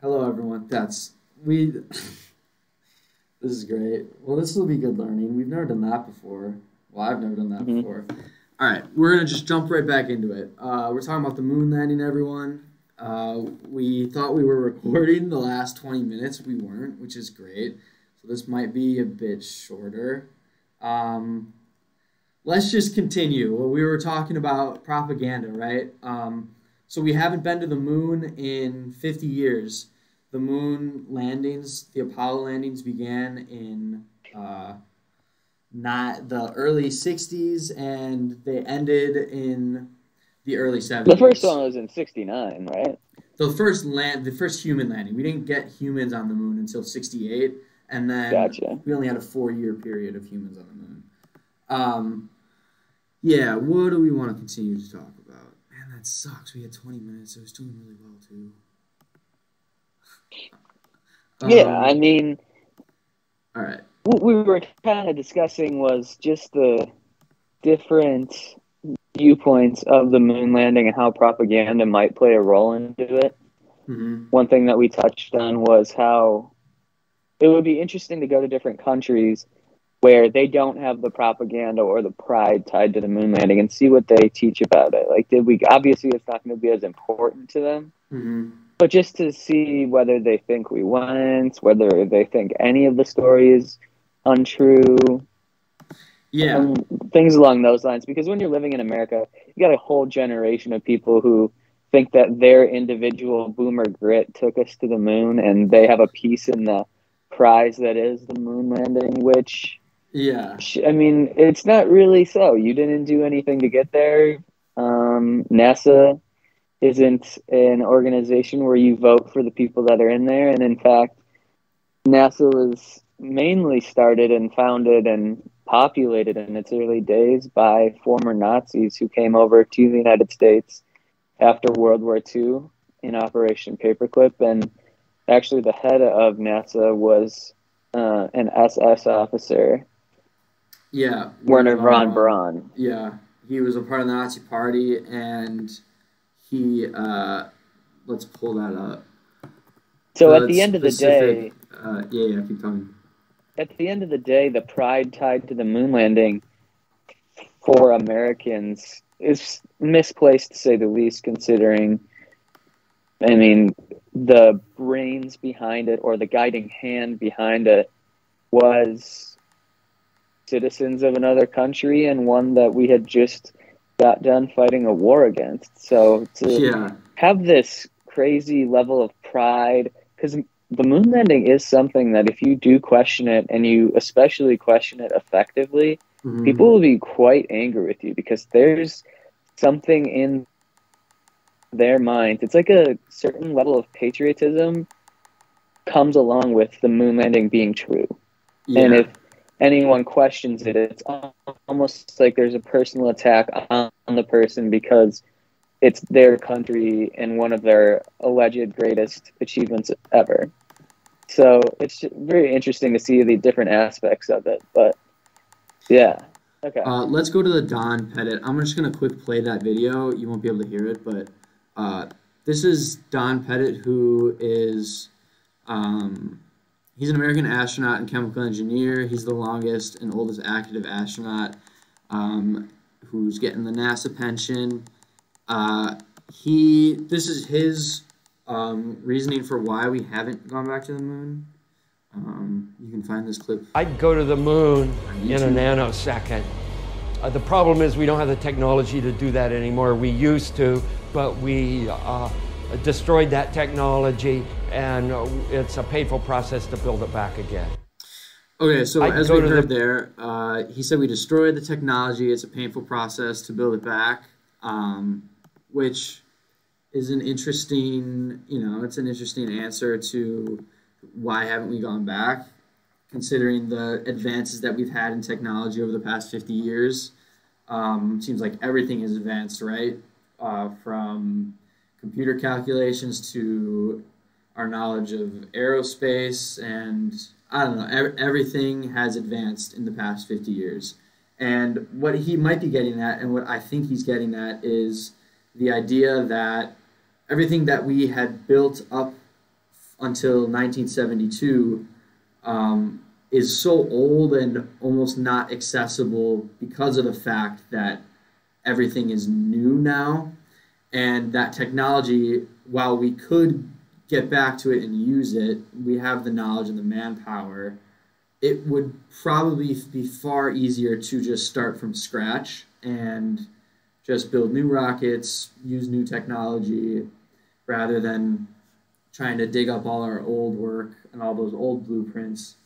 Hello, everyone. That's we. this is great. Well, this will be good learning. We've never done that before. Well, I've never done that Mhm. before. All right, we're gonna just jump right back into it. Uh, we're talking about the moon landing, everyone. Uh, we thought we were recording the last twenty minutes. We weren't, which is great. So this might be a bit shorter. Um, let's just continue. Well, we were talking about propaganda, right? Um, so we haven't been to the moon in 50 years. The moon landings, the Apollo landings began in uh, not the early 60s and they ended in the early 70s. The first one was in '69, right? The first land, the first human landing. We didn't get humans on the moon until 68 and then Gotcha. we only had a 4-year period of humans on the moon. Um yeah, what do we want to continue to talk that sucks. We had 20 minutes. It was doing really well too. yeah, Um, I mean, all right. what we were kind of discussing was just the different viewpoints of the moon landing and how propaganda might play a role into it. hmm One thing that we touched on was how it would be interesting to go to different countries where they don't have the propaganda or the pride tied to the moon landing and see what they teach about it. Like, did we obviously it's not going to be as important to them, hmm but just to see whether they think we went, whether they think any of the story is untrue, Yeah. um, things along those lines. Because when you're living in America, you got a whole generation of people who think that their individual boomer grit took us to the moon and they have a piece in the prize that is the moon landing, which, yeah. I mean, it's not really so. You didn't do anything to get there. Um, NASA isn't an organization where you vote for the people that are in there. And in fact, NASA was mainly started and founded and populated in its early days by former Nazis who came over to the United States after World War II in Operation Paperclip. And actually, the head of NASA was uh, an SS officer, Yeah. Wernher von Braun. Yeah. He was a part of the Nazi Party, and he. Uh, let's pull that up. So at The end of the day, Uh, yeah, yeah. Keep talking. at the end of the day, the pride tied to the moon landing for Americans is misplaced to say the least, considering, I mean, the brains behind it or the guiding hand behind it was citizens of another country and one that we had just got done fighting a war against. So to Yeah. have this crazy level of pride because the moon landing is something that if you do question it and you especially question it effectively Mhm. people will be quite angry with you because there's something in their minds it's like a certain level of patriotism comes along with the moon landing being true Yeah. and if anyone questions it, it's almost like there's a personal attack on the person because it's their country and one of their alleged greatest achievements ever. So it's very interesting to see the different aspects of it. But yeah, okay. Uh, let's go to the Don Pettit. I'm just gonna quick play that video. You won't be able to hear it, but uh, this is Don Pettit, who is um, he's an American astronaut and chemical engineer. He's the longest and oldest active astronaut um, who's getting the NASA pension. Uh, he this is his um, reasoning for why we haven't gone back to the moon. Um, you can find this clip. I'd go to the moon in a nanosecond. Uh, the problem is we don't have the technology to do that anymore. We used to, but we uh, destroyed that technology, and uh, it's a painful process to build it back again. Okay, so I'd as we heard the- there, uh, he said we destroyed the technology. It's a painful process to build it back, um, which is an interesting, you know, it's an interesting answer to why haven't we gone back, considering the advances that we've had in technology over the past 50 years. Um, seems like everything has advanced, right? Uh, from computer calculations to our knowledge of aerospace and I don't know, ev- everything has advanced in the past 50 years. And what he might be getting at, and what I think he's getting at, is the idea that everything that we had built up until 1972 um, is so old and almost not accessible because of the fact that everything is new now. And that technology, while we could get back to it and use it, we have the knowledge and the manpower. It would probably be far easier to just start from scratch and just build new rockets, use new technology, rather than trying to dig up all our old work and all those old blueprints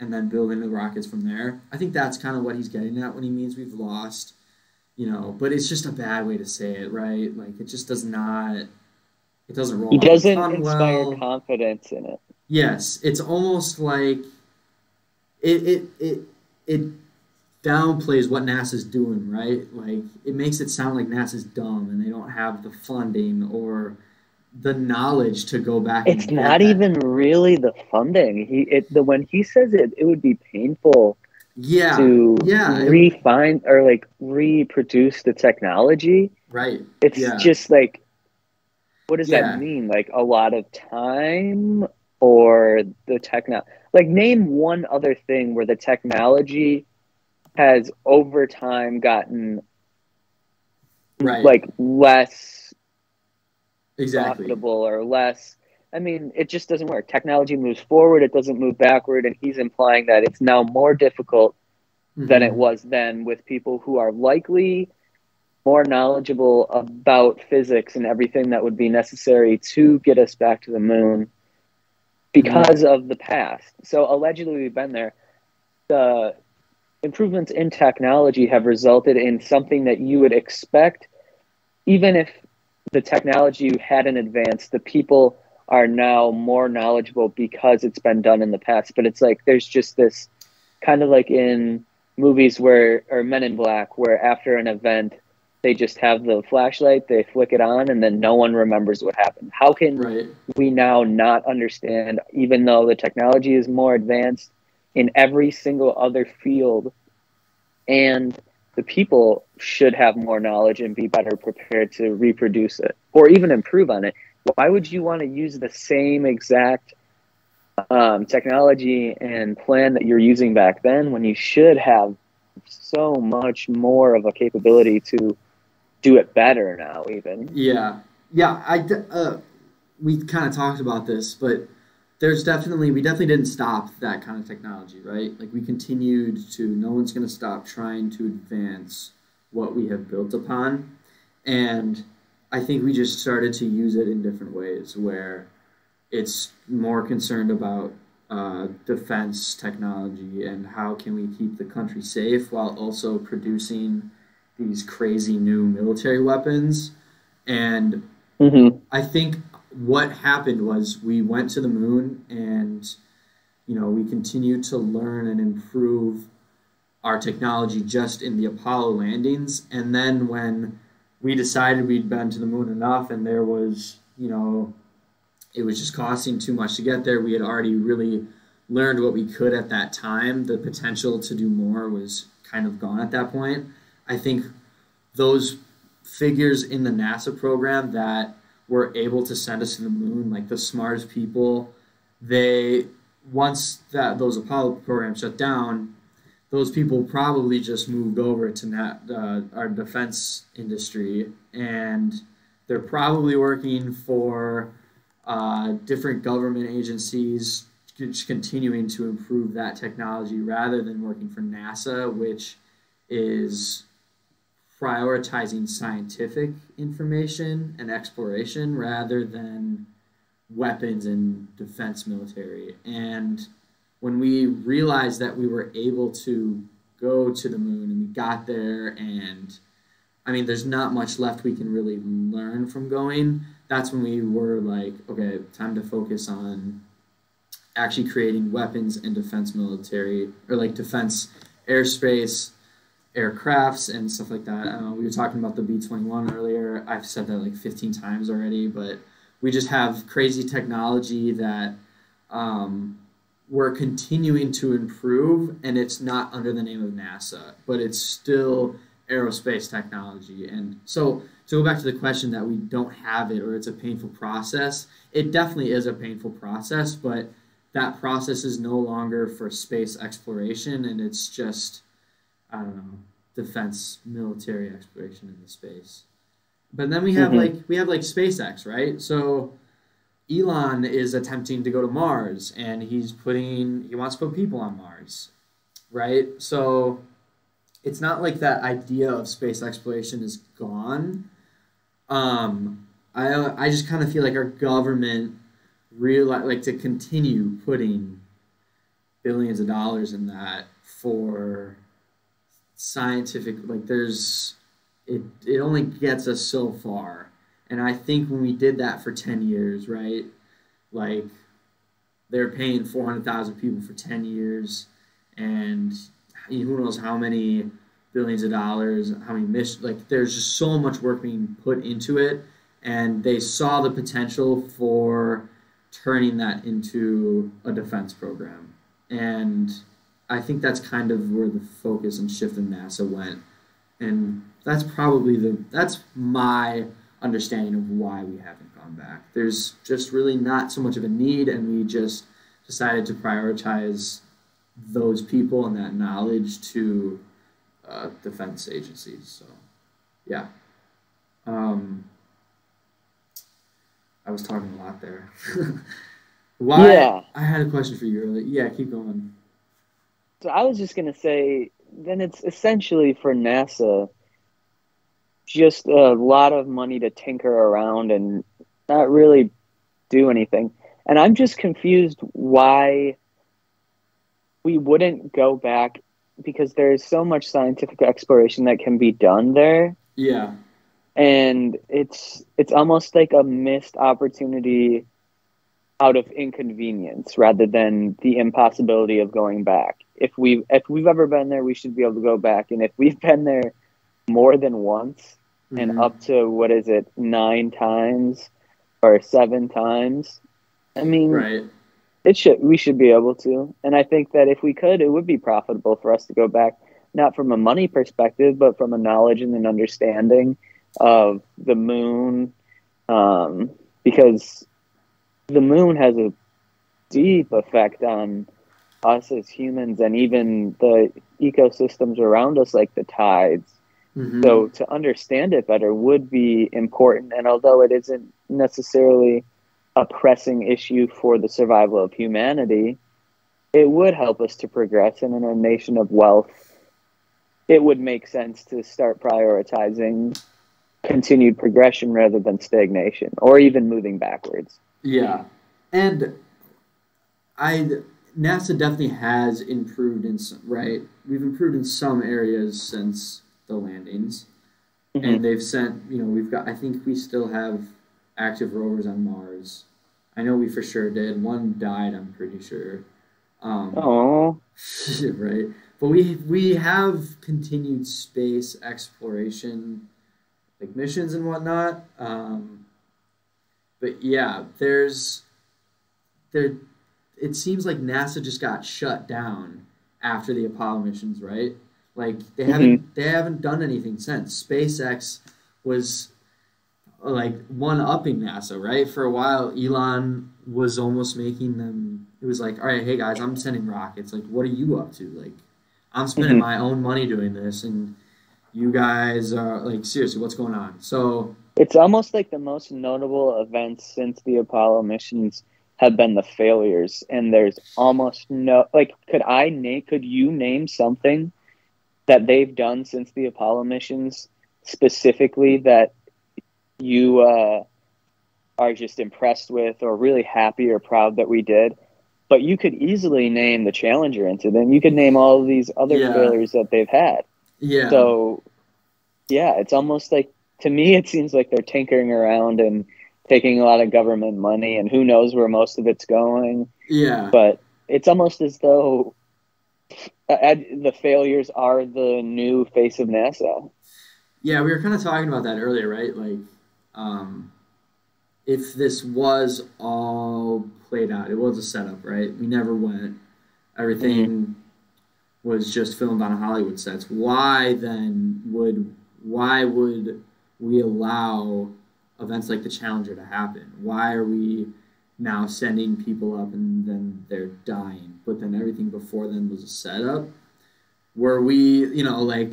and then building the rockets from there. I think that's kind of what he's getting at when he means we've lost, you know, but it's just a bad way to say it, right? Like it just does not it doesn't roll. He doesn't inspire well. confidence in it. Yes, it's almost like it it it it downplays what NASA's doing, right? Like it makes it sound like NASA's dumb and they don't have the funding or the knowledge to go back. It's not even really the funding. He it the when he says it, it would be painful. Yeah. To yeah. refine or like reproduce the technology. Right. It's yeah. just like, what does yeah. that mean? Like a lot of time or the techno like name one other thing where the technology has over time gotten right. like less exactly. profitable or less. I mean, it just doesn't work. Technology moves forward, it doesn't move backward, and he's implying that it's now more difficult mm-hmm. than it was then with people who are likely more knowledgeable about physics and everything that would be necessary to get us back to the moon because mm-hmm. of the past. So allegedly we've been there. The improvements in technology have resulted in something that you would expect even if the technology hadn't advanced, the people are now more knowledgeable because it's been done in the past. But it's like there's just this kind of like in movies where or Men in Black, where after an event they just have the flashlight, they flick it on, and then no one remembers what happened. How can right. we now not understand, even though the technology is more advanced in every single other field, and the people should have more knowledge and be better prepared to reproduce it or even improve on it. Why would you want to use the same exact um, technology and plan that you're using back then when you should have so much more of a capability to do it better now? Even yeah, yeah. I uh, we kind of talked about this, but there's definitely we definitely didn't stop that kind of technology, right? Like we continued to. No one's going to stop trying to advance what we have built upon, and I think we just started to use it in different ways where it's more concerned about uh, defense technology and how can we keep the country safe while also producing these crazy new military weapons and mm-hmm. i think what happened was we went to the moon and you know we continued to learn and improve our technology just in the apollo landings and then when we decided we'd been to the moon enough and there was you know it was just costing too much to get there. We had already really learned what we could at that time. The potential to do more was kind of gone at that point. I think those figures in the nasa program that were able to send us to the moon, like the smartest people, they once that those Apollo programs shut down, those people probably just moved over to nat, uh, our defense industry, and they're probably working for uh, different government agencies, just continuing to improve that technology rather than working for NASA, which is prioritizing scientific information and exploration rather than weapons and defense military. And when we realized that we were able to go to the moon and we got there and I mean there's not much left we can really learn from going, that's when we were like, okay, time to focus on actually creating weapons and defense military or like defense airspace aircrafts and stuff like that. Uh, we were talking about the B 21 earlier. I've said that like 15 times already, but we just have crazy technology that um, we're continuing to improve, and it's not under the name of NASA, but it's still aerospace technology. And so to go back to the question that we don't have it or it's a painful process, it definitely is a painful process, but that process is no longer for space exploration and it's just, I don't know, defense military exploration in the space. But then we have mm-hmm. like we have like SpaceX, right? So Elon is attempting to go to Mars and he's putting he wants to put people on Mars. Right? So it's not like that idea of space exploration is gone. Um, I I just kind of feel like our government realize like to continue putting billions of dollars in that for scientific like there's it it only gets us so far and i think when we did that for 10 years right like they're paying 400000 people for 10 years and who knows how many billions of dollars, how many missions. Like there's just so much work being put into it, and they saw the potential for turning that into a defense program. And I think that's kind of where the focus and shift in NASA went. And that's probably the that's my understanding of why we haven't gone back. There's just really not so much of a need, and we just decided to prioritize those people and that knowledge to uh, defense agencies. So, yeah. Um, I was talking a lot there. Why? Yeah. I had a question for you earlier. Yeah, keep going. So I was just gonna say, then it's essentially for NASA just a lot of money to tinker around and not really do anything. And I'm just confused why we wouldn't go back because there's so much scientific exploration that can be done there. Yeah. And it's it's almost like a missed opportunity out of inconvenience rather than the impossibility of going back. If we if we've ever been there, we should be able to go back. And if we've been there more than once mm-hmm. and up to what is it, nine times or seven times, I mean right it should we should be able to, and I think that if we could, it would be profitable for us to go back, not from a money perspective, but from a knowledge and an understanding of the moon, um, because the moon has a deep effect on us as humans and even the ecosystems around us, like the tides. Mm-hmm. So to understand it better would be important. And although it isn't necessarily a pressing issue for the survival of humanity, it would help us to progress. And in a nation of wealth, it would make sense to start prioritizing continued progression rather than stagnation or even moving backwards. Yeah. And I NASA definitely has improved in some, right. We've improved in some areas since the landings. Mm-hmm. And they've sent, you know, we've got I think we still have active rovers on Mars. I know we for sure did. One died, I'm pretty sure. Um, oh, right. But we we have continued space exploration, like missions and whatnot. Um, but yeah, there's there. It seems like NASA just got shut down after the Apollo missions, right? Like they mm-hmm. haven't they haven't done anything since. SpaceX was like one upping NASA, right? For a while, Elon was almost making them. It was like, all right, hey guys, I'm sending rockets. Like, what are you up to? Like, I'm spending mm-hmm. my own money doing this, and you guys are like, seriously, what's going on? So it's almost like the most notable events since the Apollo missions have been the failures, and there's almost no like. Could I name? Could you name something that they've done since the Apollo missions specifically that you uh, are just impressed with or really happy or proud that we did. But you could easily name the Challenger incident. You could name all of these other yeah. failures that they've had. Yeah. So, yeah, it's almost like to me, it seems like they're tinkering around and taking a lot of government money, and who knows where most of it's going. Yeah. But it's almost as though the failures are the new face of NASA. Yeah, we were kind of talking about that earlier, right? Like, um, if this was all played out, it was a setup, right? We never went. Everything mm-hmm. was just filmed on Hollywood sets. Why then would why would we allow events like the Challenger to happen? Why are we now sending people up and then they're dying, but then everything before then was a setup? Were we, you know, like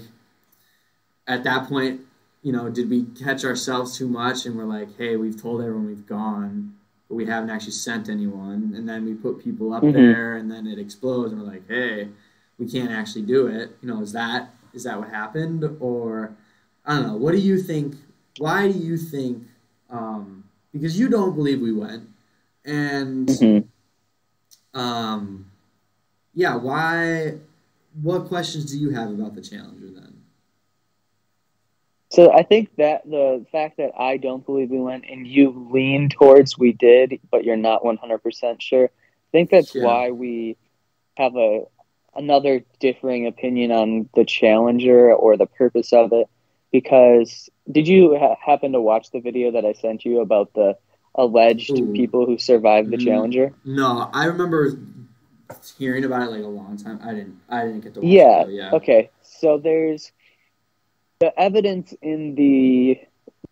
at that point, you know, did we catch ourselves too much and we're like, hey, we've told everyone we've gone, but we haven't actually sent anyone, and then we put people up mm-hmm. there and then it explodes and we're like, hey, we can't actually do it. You know, is that is that what happened or I don't know. What do you think? Why do you think? Um, because you don't believe we went, and mm-hmm. um, yeah, why? What questions do you have about the Challenger then? So I think that the fact that I don't believe we went and you lean towards we did, but you're not 100% sure. I think that's yeah. why we have a another differing opinion on the Challenger or the purpose of it because did you ha- happen to watch the video that I sent you about the alleged Ooh. people who survived the mm, Challenger? No, I remember hearing about it like a long time. I didn't. I didn't get to watch yeah, it. Yeah. Okay. So there's the evidence in the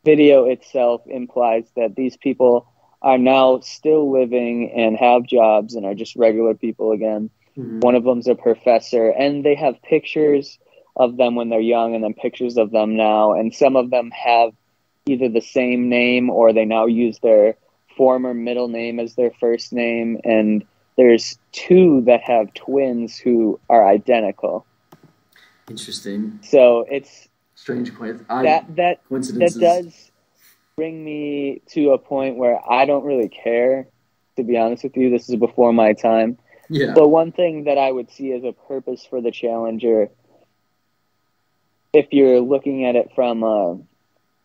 video itself implies that these people are now still living and have jobs and are just regular people again. Mm-hmm. One of them's a professor, and they have pictures of them when they're young and then pictures of them now. And some of them have either the same name or they now use their former middle name as their first name. And there's two that have twins who are identical. Interesting. So it's strange that that that does bring me to a point where I don't really care. To be honest with you, this is before my time. Yeah. But one thing that I would see as a purpose for the Challenger if you're looking at it from a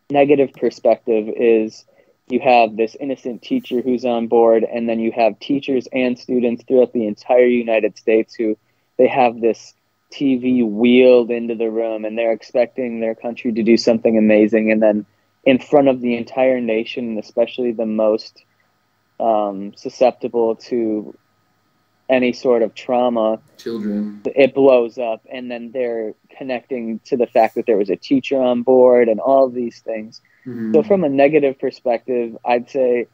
negative perspective is you have this innocent teacher who's on board and then you have teachers and students throughout the entire united states who they have this tv wheeled into the room and they're expecting their country to do something amazing. And then in front of the entire nation especially the most um, susceptible to any sort of trauma, children, it blows up, and then they're connecting to the fact that there was a teacher on board and all of these things. Mm-hmm. So, from a negative perspective, I'd say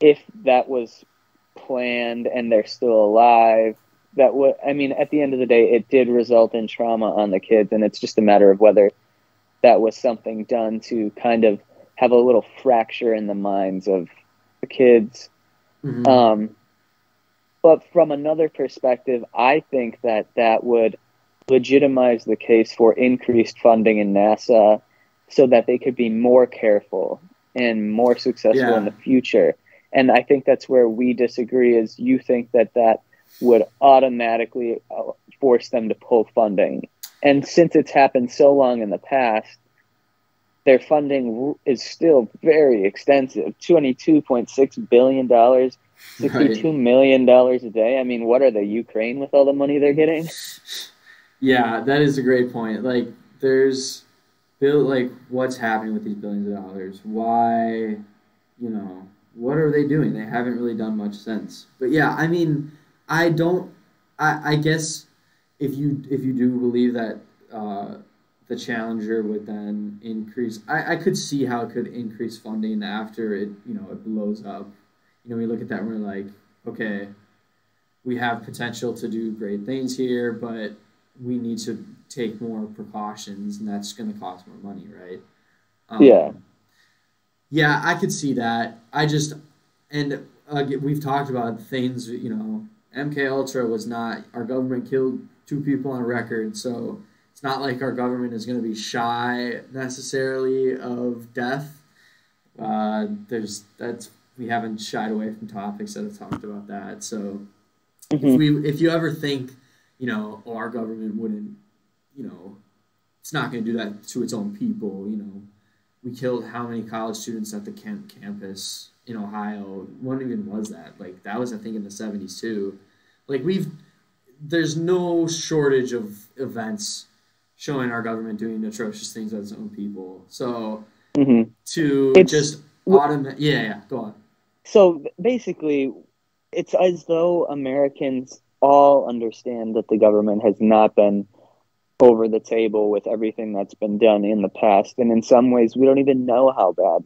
if that was planned and they're still alive, that would, I mean, at the end of the day, it did result in trauma on the kids, and it's just a matter of whether that was something done to kind of have a little fracture in the minds of the kids. Mm-hmm. Um, but from another perspective, I think that that would legitimize the case for increased funding in NASA so that they could be more careful and more successful yeah. in the future. And I think that's where we disagree is you think that that would automatically uh, force them to pull funding. And since it's happened so long in the past, their funding is still very extensive. $22.6 billion Sixty-two right. million dollars a day. I mean, what are the Ukraine with all the money they're getting? Yeah, that is a great point. Like, there's, like, what's happening with these billions of dollars? Why, you know, what are they doing? They haven't really done much since. But yeah, I mean, I don't. I, I guess if you if you do believe that uh, the challenger would then increase, I, I could see how it could increase funding after it you know it blows up you know, we look at that and we're like, okay, we have potential to do great things here, but we need to take more precautions, and that's going to cost more money, right? Um, yeah. Yeah, I could see that. I just, and uh, we've talked about things, you know, MK Ultra was not our government killed two people on record, so it's not like our government is going to be shy necessarily of death. Uh, there's that's we haven't shied away from topics that have talked about that. So mm-hmm. if we if you ever think, you know, oh, our government wouldn't, you know, it's not going to do that to its own people. You know, we killed how many college students at the Kent campus in Ohio? When even was that? Like that was I think in the seventies too. Like we've there's no shortage of events showing our government doing atrocious things at its own people. So mm-hmm. to it's, just automate, yeah, yeah, go on so basically, it's as though Americans all understand that the government has not been over the table with everything that's been done in the past. And in some ways, we don't even know how bad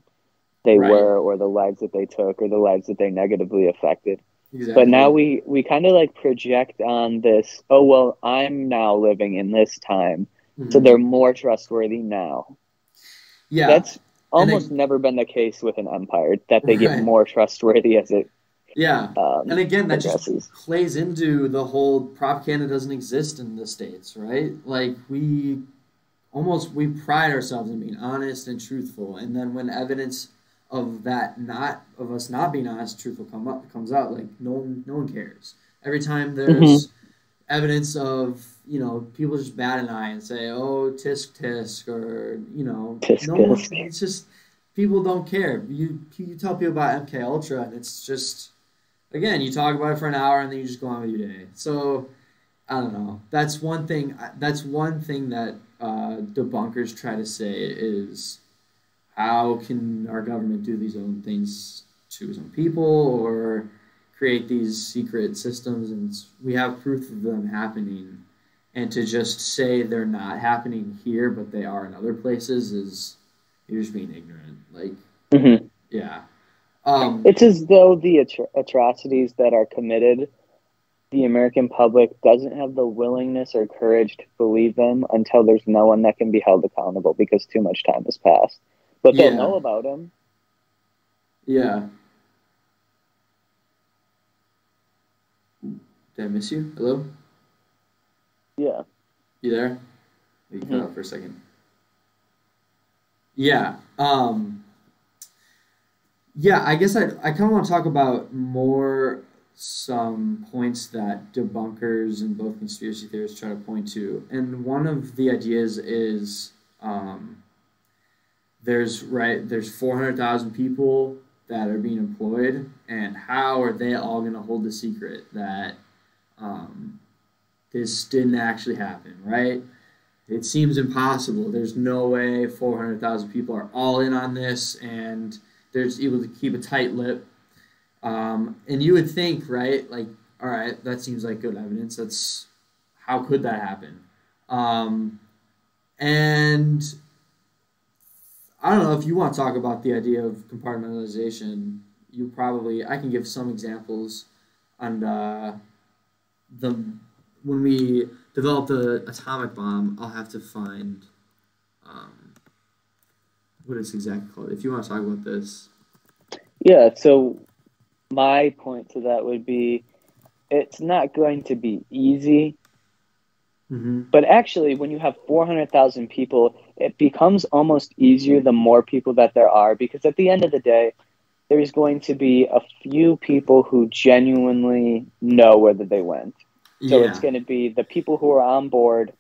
they Right. were or the lives that they took or the lives that they negatively affected. Exactly. But now we, we kind of like project on this, oh, well, I'm now living in this time. So Mhm. they're more trustworthy now. yeah. That's almost never been the case with an empire that they get Right. more trustworthy as it yeah. um, And again, that just plays into the whole propaganda doesn't exist in the states, right? Like we almost we pride ourselves in being honest and truthful, and then when evidence of that not of us not being honest, truthful come up comes out, like no one no one cares. Every time there's evidence of you know people just bat an eye and say, "Oh, tisk tisk," or you know, Tisk no one. tisk. It's just people don't care. You you tell people about MK Ultra, and it's just again you talk about it for an hour and then you just go on with your day. So I don't know. That's one thing. That's one thing that uh, debunkers try to say is how can our government do these own things to its own people or create these secret systems and we have proof of them happening and to just say they're not happening here but they are in other places is you're just being ignorant like Mhm. yeah um It's as though the atro- atrocities that are committed, the American public doesn't have the willingness or courage to believe them until there's no one that can be held accountable because too much time has passed. But they'll Yeah. know about them. yeah did i miss you hello Yeah. You there? You cut Mhm. out for a second. Yeah. Um, yeah, I guess I, I kind of want to talk about more some points that debunkers and both conspiracy theorists try to point to. And one of the ideas is um, there's right there's 400,000 people that are being employed and how are they all going to hold the secret that um, this didn't actually happen, right? It seems impossible. There's no way 400,000 people are all in on this and they're just able to keep a tight lip. Um, and you would think, right? Like, all right, that seems like good evidence. That's how could that happen? Um, and I don't know if you want to talk about the idea of compartmentalization. You probably I can give some examples on uh, the when we develop the atomic bomb. I'll have to find um, what it's exactly called. If you want to talk about this, Yeah. So my point to that would be it's not going to be easy mm-hmm. But actually, when you have 400,000 people, it becomes almost easier the more people that there are because at the end of the day, there's going to be a few people who genuinely know whether they went. So yeah, it's going to be the people who are on board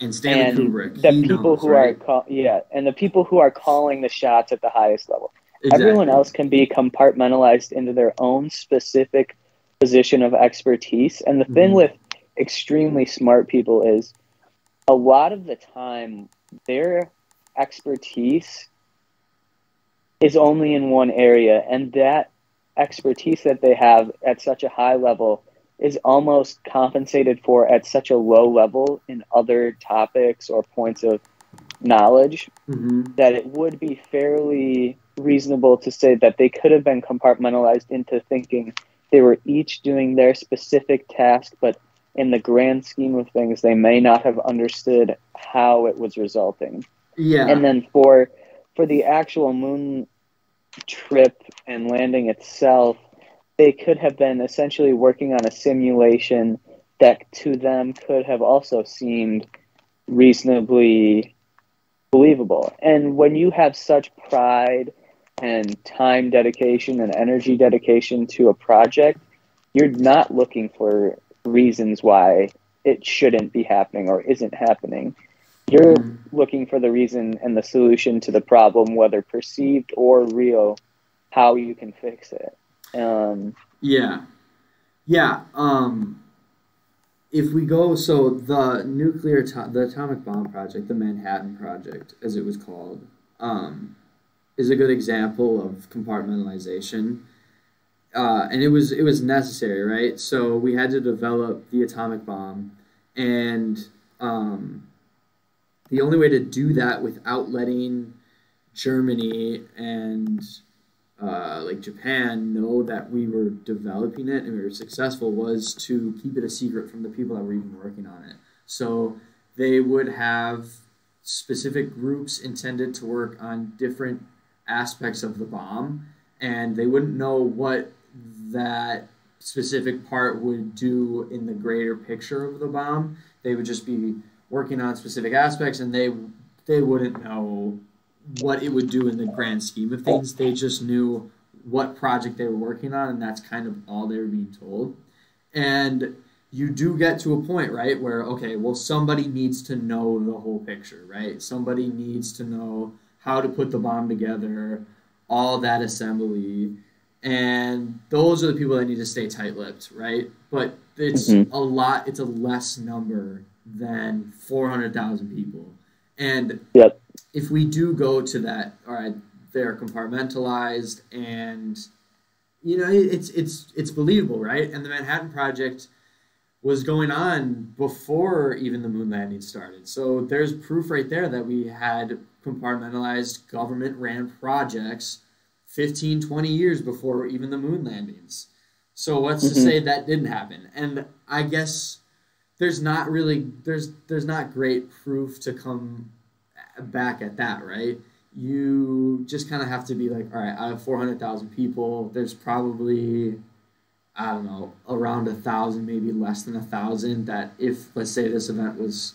and Stanley and Kubrick. the he people knows, who right? are call- yeah, and the people who are calling the shots at the highest level. Exactly. Everyone else can be compartmentalized into their own specific position of expertise. And the thing Mhm. with extremely smart people is a lot of the time their expertise is only in one area and that expertise that they have at such a high level is almost compensated for at such a low level in other topics or points of knowledge Mhm. that it would be fairly reasonable to say that they could have been compartmentalized into thinking they were each doing their specific task, but in the grand scheme of things, they may not have understood how it was resulting. Yeah. And then for for the actual moon trip and landing itself, they could have been essentially working on a simulation that to them could have also seemed reasonably believable. And when you have such pride and time dedication and energy dedication to a project, you're not looking for reasons why it shouldn't be happening or isn't happening. You're Mhm. looking for the reason and the solution to the problem, whether perceived or real, how you can fix it. Um, Yeah. Yeah. Um, if we go, so the nuclear, to- the atomic bomb project, the Manhattan Project, as it was called, um, is a good example of compartmentalization. Uh, and it was it was necessary, right? So we had to develop the atomic bomb, and um, the only way to do that without letting Germany and uh, like Japan know that we were developing it and we were successful was to keep it a secret from the people that were even working on it. So they would have specific groups intended to work on different aspects of the bomb, and they wouldn't know what that specific part would do in the greater picture of the bomb. They would just be working on specific aspects, and they they wouldn't know what it would do in the grand scheme of things. They just knew what project they were working on, and that's kind of all they were being told. And you do get to a point, right, where, okay, well, somebody needs to know the whole picture, right? Somebody needs to know how to put the bomb together, all that assembly. And those are the people that need to stay tight lipped, right? But it's mm-hmm. a lot, it's a less number than 400,000 people. And yep. If we do go to that, all right, they're compartmentalized and you know it's it's it's believable, right? And the Manhattan Project was going on before even the moon landing started. So there's proof right there that we had compartmentalized government ran projects 15, 20 years before even the moon landings. So what's mm-hmm. to say that didn't happen? And I guess there's not really there's there's not great proof to come back at that, right? You just kind of have to be like, all right, out of 400,000 people, there's probably I don't know, around a thousand, maybe less than a thousand. That if, let's say, this event was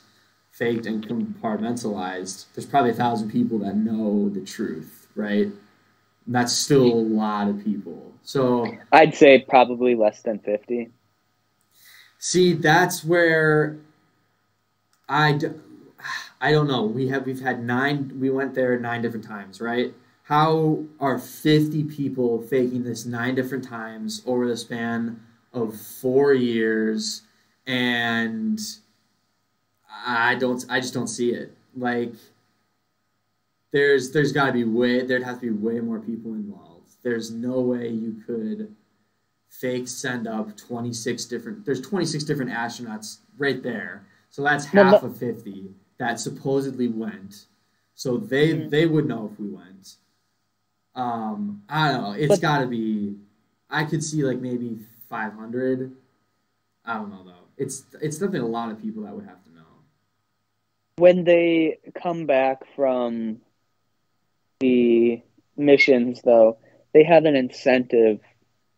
faked and compartmentalized, there's probably a thousand people that know the truth, right? And that's still a lot of people. So I'd say probably less than 50. See, that's where I, I don't know. We have we've had nine. We went there nine different times, right? how are 50 people faking this nine different times over the span of four years and i don't i just don't see it like there's there's got to be way there'd have to be way more people involved there's no way you could fake send up 26 different there's 26 different astronauts right there so that's half of 50 that supposedly went so they mm-hmm. they would know if we went um, I don't know. It's got to be. I could see like maybe 500. I don't know though. It's it's something a lot of people that would have to know. When they come back from the missions, though, they have an incentive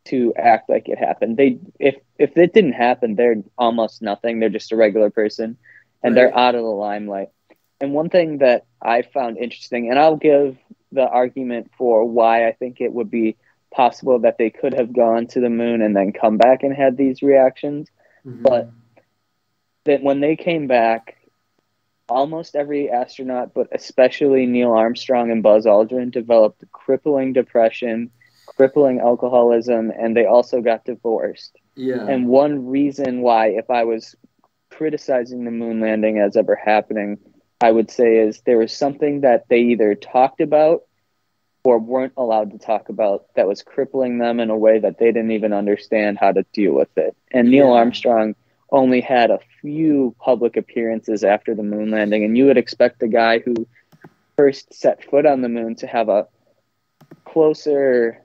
to act like it happened. They if if it didn't happen, they're almost nothing. They're just a regular person, and right. they're out of the limelight. And one thing that I found interesting, and I'll give the argument for why I think it would be possible that they could have gone to the moon and then come back and had these reactions. Mm-hmm. But that when they came back, almost every astronaut, but especially Neil Armstrong and Buzz Aldrin, developed crippling depression, crippling alcoholism, and they also got divorced. Yeah. And one reason why, if I was criticizing the moon landing as ever happening, I would say is there was something that they either talked about or weren't allowed to talk about that was crippling them in a way that they didn't even understand how to deal with it. And Neil Armstrong only had a few public appearances after the moon landing, and you would expect the guy who first set foot on the moon to have a closer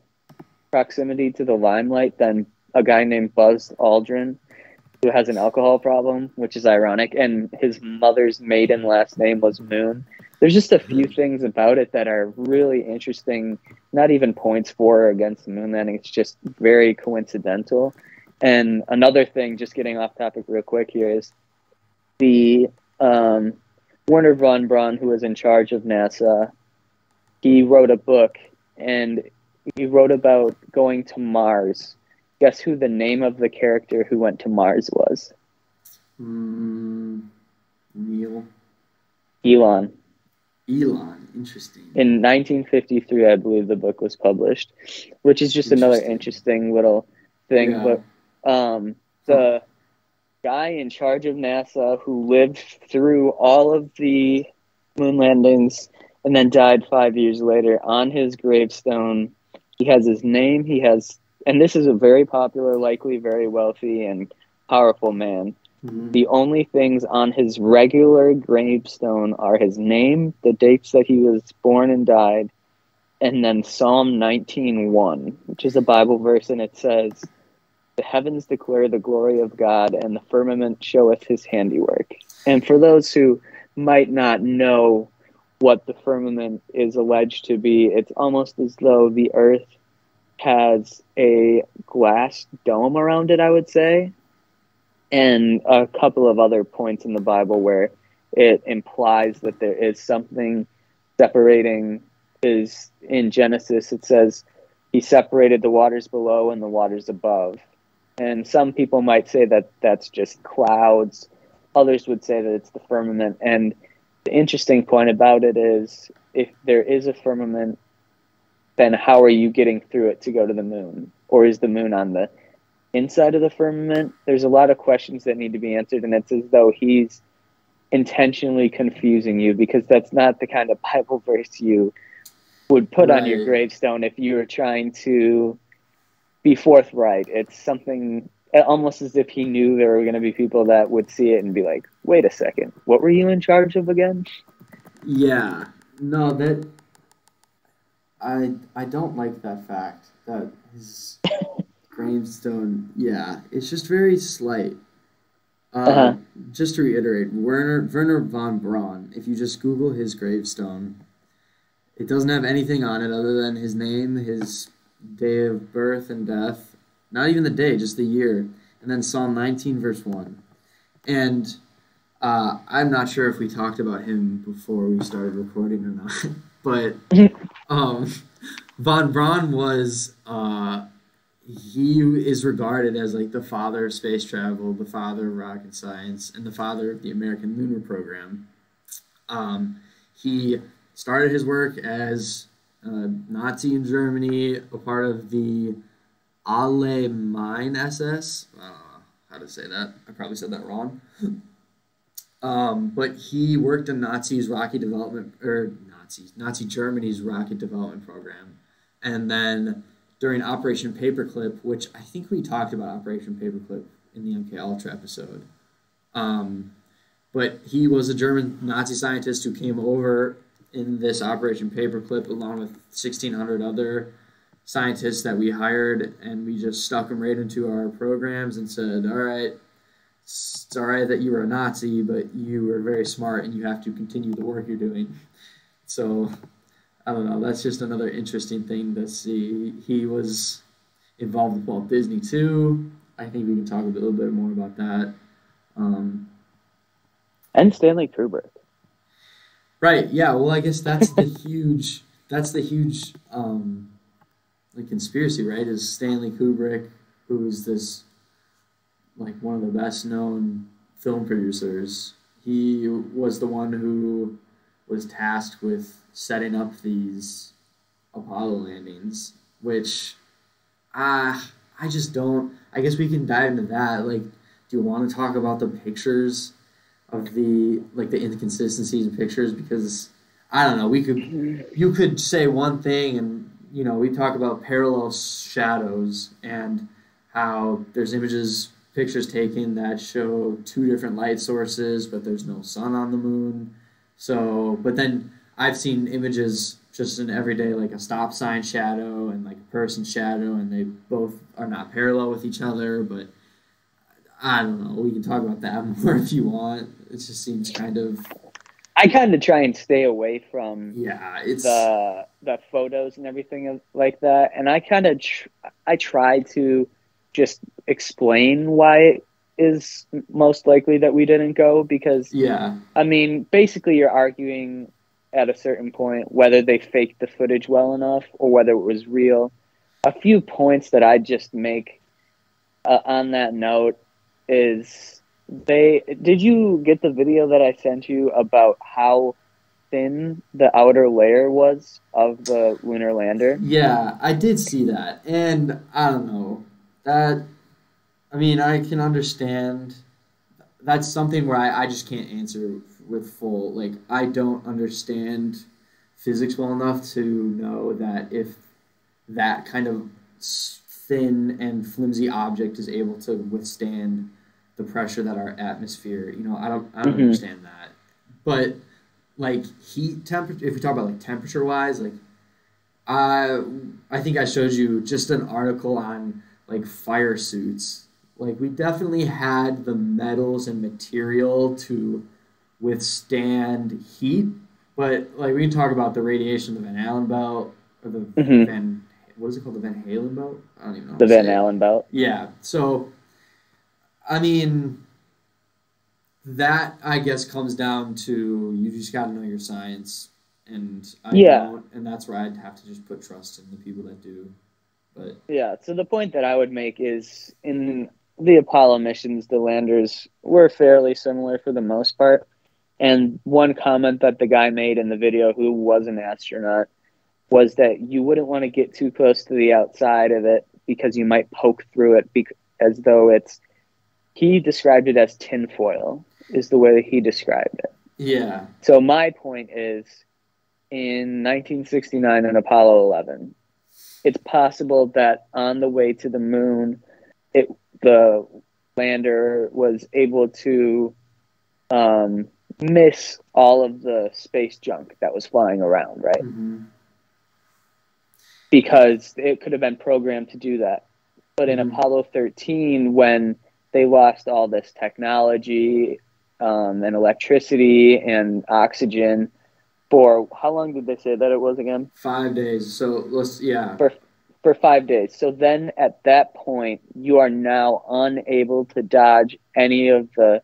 proximity to the limelight than a guy named Buzz Aldrin who has an alcohol problem, which is ironic, and his mother's maiden last name was Moon. There's just a few things about it that are really interesting, not even points for or against the moon landing. It's just very coincidental. And another thing, just getting off topic real quick here, is the um, Wernher von Braun, who was in charge of NASA, he wrote a book and he wrote about going to Mars Guess who the name of the character who went to Mars was? Mm, Neil. Elon. Elon, interesting. In 1953, I believe the book was published, which is just another interesting little thing. Yeah. But um, the guy in charge of NASA who lived through all of the moon landings and then died five years later on his gravestone, he has his name, he has and this is a very popular, likely very wealthy and powerful man. Mm-hmm. The only things on his regular gravestone are his name, the dates that he was born and died, and then Psalm 19:1, which is a Bible verse, and it says, "The heavens declare the glory of God, and the firmament showeth His handiwork." And for those who might not know what the firmament is alleged to be, it's almost as though the Earth has a glass dome around it. I would say, and a couple of other points in the Bible where it implies that there is something separating is in Genesis it says he separated the waters below and the waters above. And some people might say that that's just clouds. Others would say that it's the firmament. And the interesting point about it is if there is a firmament, then how are you getting through it to go to the moon? Or is the moon on the inside of the firmament, there's a lot of questions that need to be answered, and it's as though he's intentionally confusing you because that's not the kind of Bible verse you would put right. on your gravestone if you were trying to be forthright. It's something almost as if he knew there were going to be people that would see it and be like, "Wait a second, what were you in charge of again?" Yeah, no, that I I don't like that fact that his gravestone, yeah, it's just very slight. Uh, uh-huh. Just to reiterate, Wernher Wernher von Braun. If you just Google his gravestone, it doesn't have anything on it other than his name, his day of birth and death. Not even the day, just the year, and then Psalm 19, verse one. And uh, I'm not sure if we talked about him before we started recording or not, but um, von Braun was. Uh, he is regarded as like the father of space travel, the father of rocket science, and the father of the American lunar program. Um, he started his work as a Nazi in Germany, a part of the Allgemeine SS. I don't know how to say that. I probably said that wrong. Um, but he worked in Nazi's rocket development, or Nazis, Nazi Germany's rocket development program, and then during Operation Paperclip, which I think we talked about Operation Paperclip in the MK Ultra episode. Um, but he was a German Nazi scientist who came over in this Operation Paperclip along with 1,600 other scientists that we hired, and we just stuck them right into our programs and said, "All right, it's all right that you were a Nazi, but you were very smart, and you have to continue the work you're doing." So I don't know. That's just another interesting thing to see. He was involved with Walt Disney too. I think we can talk a little bit more about that. Um, and Stanley Kubrick. Right. Yeah. Well, I guess that's the huge. That's the huge um, like conspiracy, right? Is Stanley Kubrick, who is this like one of the best known film producers. He was the one who was tasked with setting up these Apollo landings, which uh, I just don't. I guess we can dive into that. Like, do you want to talk about the pictures of the like the inconsistencies in pictures? Because I don't know. We could you could say one thing, and you know we talk about parallel shadows and how there's images pictures taken that show two different light sources, but there's no sun on the moon. So, but then I've seen images just in everyday, like a stop sign shadow and like a person shadow, and they both are not parallel with each other. But I don't know. We can talk about that more if you want. It just seems kind of. I kind of try and stay away from yeah, it's the the photos and everything like that, and I kind of tr- I try to just explain why is most likely that we didn't go because yeah, I mean basically you're arguing at a certain point whether they faked the footage well enough or whether it was real. A few points that I just make uh, on that note is they did you get the video that I sent you about how thin the outer layer was of the lunar lander? Yeah, I did see that. And I don't know. That I mean, I can understand that's something where I, I just can't answer with full like I don't understand physics well enough to know that if that kind of thin and flimsy object is able to withstand the pressure that our atmosphere. You know, I don't I don't Mhm. understand that, but like heat temperature. If we talk about like temperature wise, like I I think I showed you just an article on like fire suits. Like we definitely had the metals and material to withstand heat, but like we can talk about the radiation of the Van Allen belt or the Mhm. Van what is it called the Van Halen belt? I don't even know. The Van. Allen belt. Yeah. So, I mean, that I guess comes down to you just got to know your science, and I Yeah. don't, and that's where I'd have to just put trust in the people that do. But Yeah. So the point that I would make is in the Apollo missions, the landers were fairly similar for the most part. And one comment that the guy made in the video, who was an astronaut, was that you wouldn't want to get too close to the outside of it because you might poke through it bec- as though it's. He described it as tinfoil, is the way that he described it. yeah, So my point is, in 1969 and Apollo 11, it's possible that on the way to the moon, it the lander was able to um, miss all of the space junk that was flying around, right? hmm Because it could have been programmed to do that. But in Mhm. Apollo 13, when they lost all this technology um, and electricity and oxygen for how long did they say that it was again? five days. So let's yeah, For for five days. So then at that point, you are now unable to dodge any of the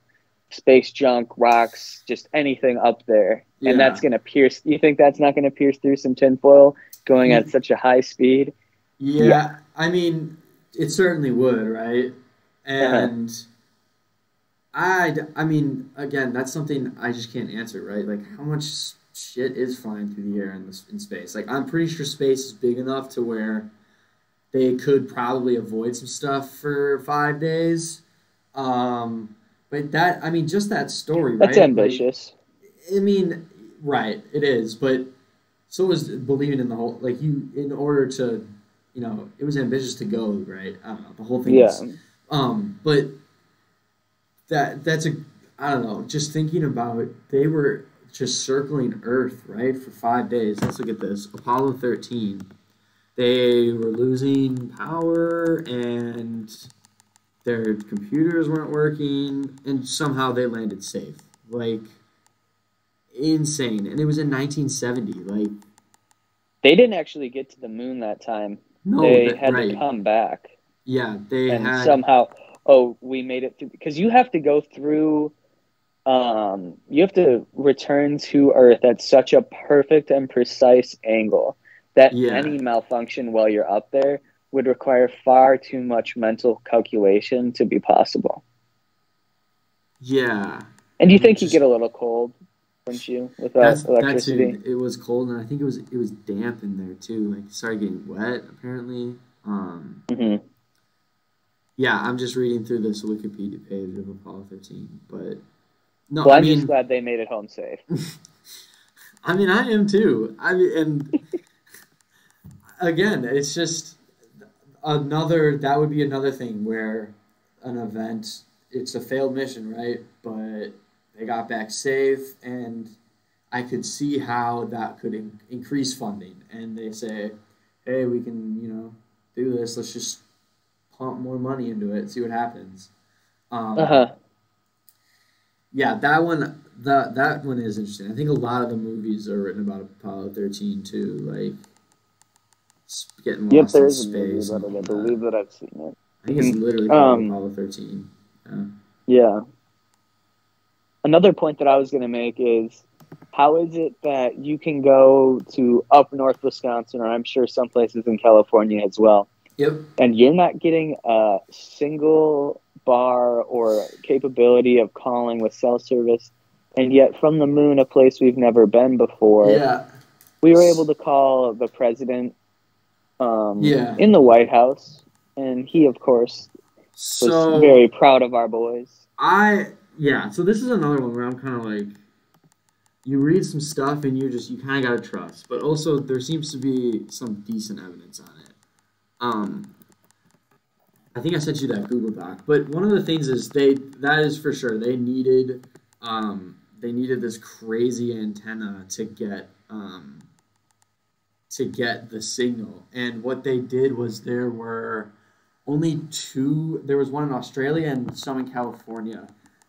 space junk, rocks, just anything up there. Yeah. And that's going to pierce. You think that's not going to pierce through some tinfoil going at mm-hmm. such a high speed? yeah. Yeah. I mean, it certainly would, right? Uh-huh. And. I, I mean, again, that's something I just can't answer, right? Like, how much shit is flying through the air in, this, in space? Like, I'm pretty sure space is big enough to where they could probably avoid some stuff for five days. Um, but that, I mean, just that story, That's right? ambitious. Like, I mean, right, it is, but so was believing in the whole, like, you, in order to, you know, it was ambitious to go, right? I don't know, the whole thing yeah. was um, but that that's a I don't know. Just thinking about it, they were just circling Earth right for five days. Let's look at this. Apollo thirteen. They were losing power and their computers weren't working, and somehow they landed safe. Like insane, and it was in 1970. Like They didn't actually get to the moon that time. no, they that- had right? to come back. Yeah, they and had somehow oh we made it through because you have to go through um you have to return to earth at such a perfect and precise angle that Yeah. any malfunction while you're up there would require far too much mental calculation to be possible yeah. and do you think you Just- get a little cold wouldn't you That's that electricity too. It was cold, and I think it was it was damp in there too. Like it started getting wet apparently. Um, hmm yeah, I'm just reading through this Wikipedia page of Apollo 13, but no, well I i'm mean, just glad they made it home safe I mean, I am too. I mean, and again, it's just another. That would be another thing where an event. It's a failed mission, right? But they got back safe, and I could see how that could in- increase funding. And they say, "Hey, we can, you know, do this. Let's just pump more money into it, see what happens." Um, uh-huh yeah, that one that that one is interesting. I think a lot of the movies are written about Apollo thirteen too, like getting yep there is a movie about it i that. believe that i've seen it I think it's literally called Um, Apollo thirteen. Yeah. Yeah. Another point that I was going to make is how is it that you can go to up north Wisconsin, or I'm sure some places in California as well, Yep. and you're not getting a single bar or capability of calling with cell service, and yet from the moon, a place we've never been before, Yeah. we were able to call the president um, Yeah. in the White House, and he, of course, was So very proud of our boys. I yeah. So this is another one where I'm kind of like, you read some stuff and you just you kind of gotta trust, but also there seems to be some decent evidence on it. Um, I think I sent you that Google Doc. But one of the things is they that is for sure they needed um, they needed this crazy antenna to get um, to get the signal. And what they did was there were only two. There was one in Australia and some in California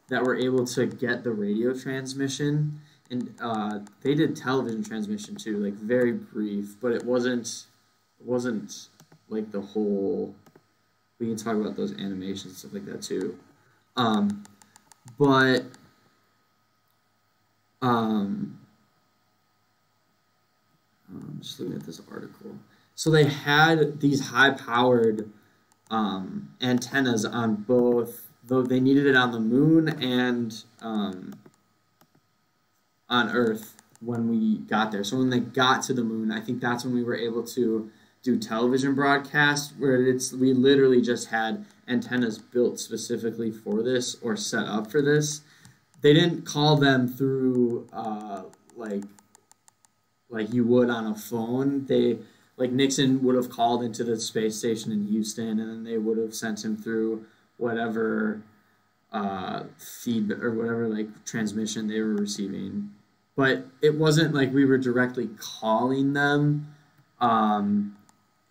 that were able to get the radio transmission. And uh, they did television transmission too, like very brief, but it wasn't wasn't like the whole. We can talk about those animations and stuff like that too, um, but um, I'm just looking at this article. So they had these high-powered um, antennas on both, though they needed it on the moon and um, on Earth when we got there. So when they got to the moon, I think that's when we were able to do television broadcasts where it's we literally just had antennas built specifically for this or set up for this. They didn't call them through uh, like like you would on a phone. They like Nixon would have called into the space station in Houston, and then they would have sent him through whatever uh, feed or whatever like transmission they were receiving. But it wasn't like we were directly calling them. Um,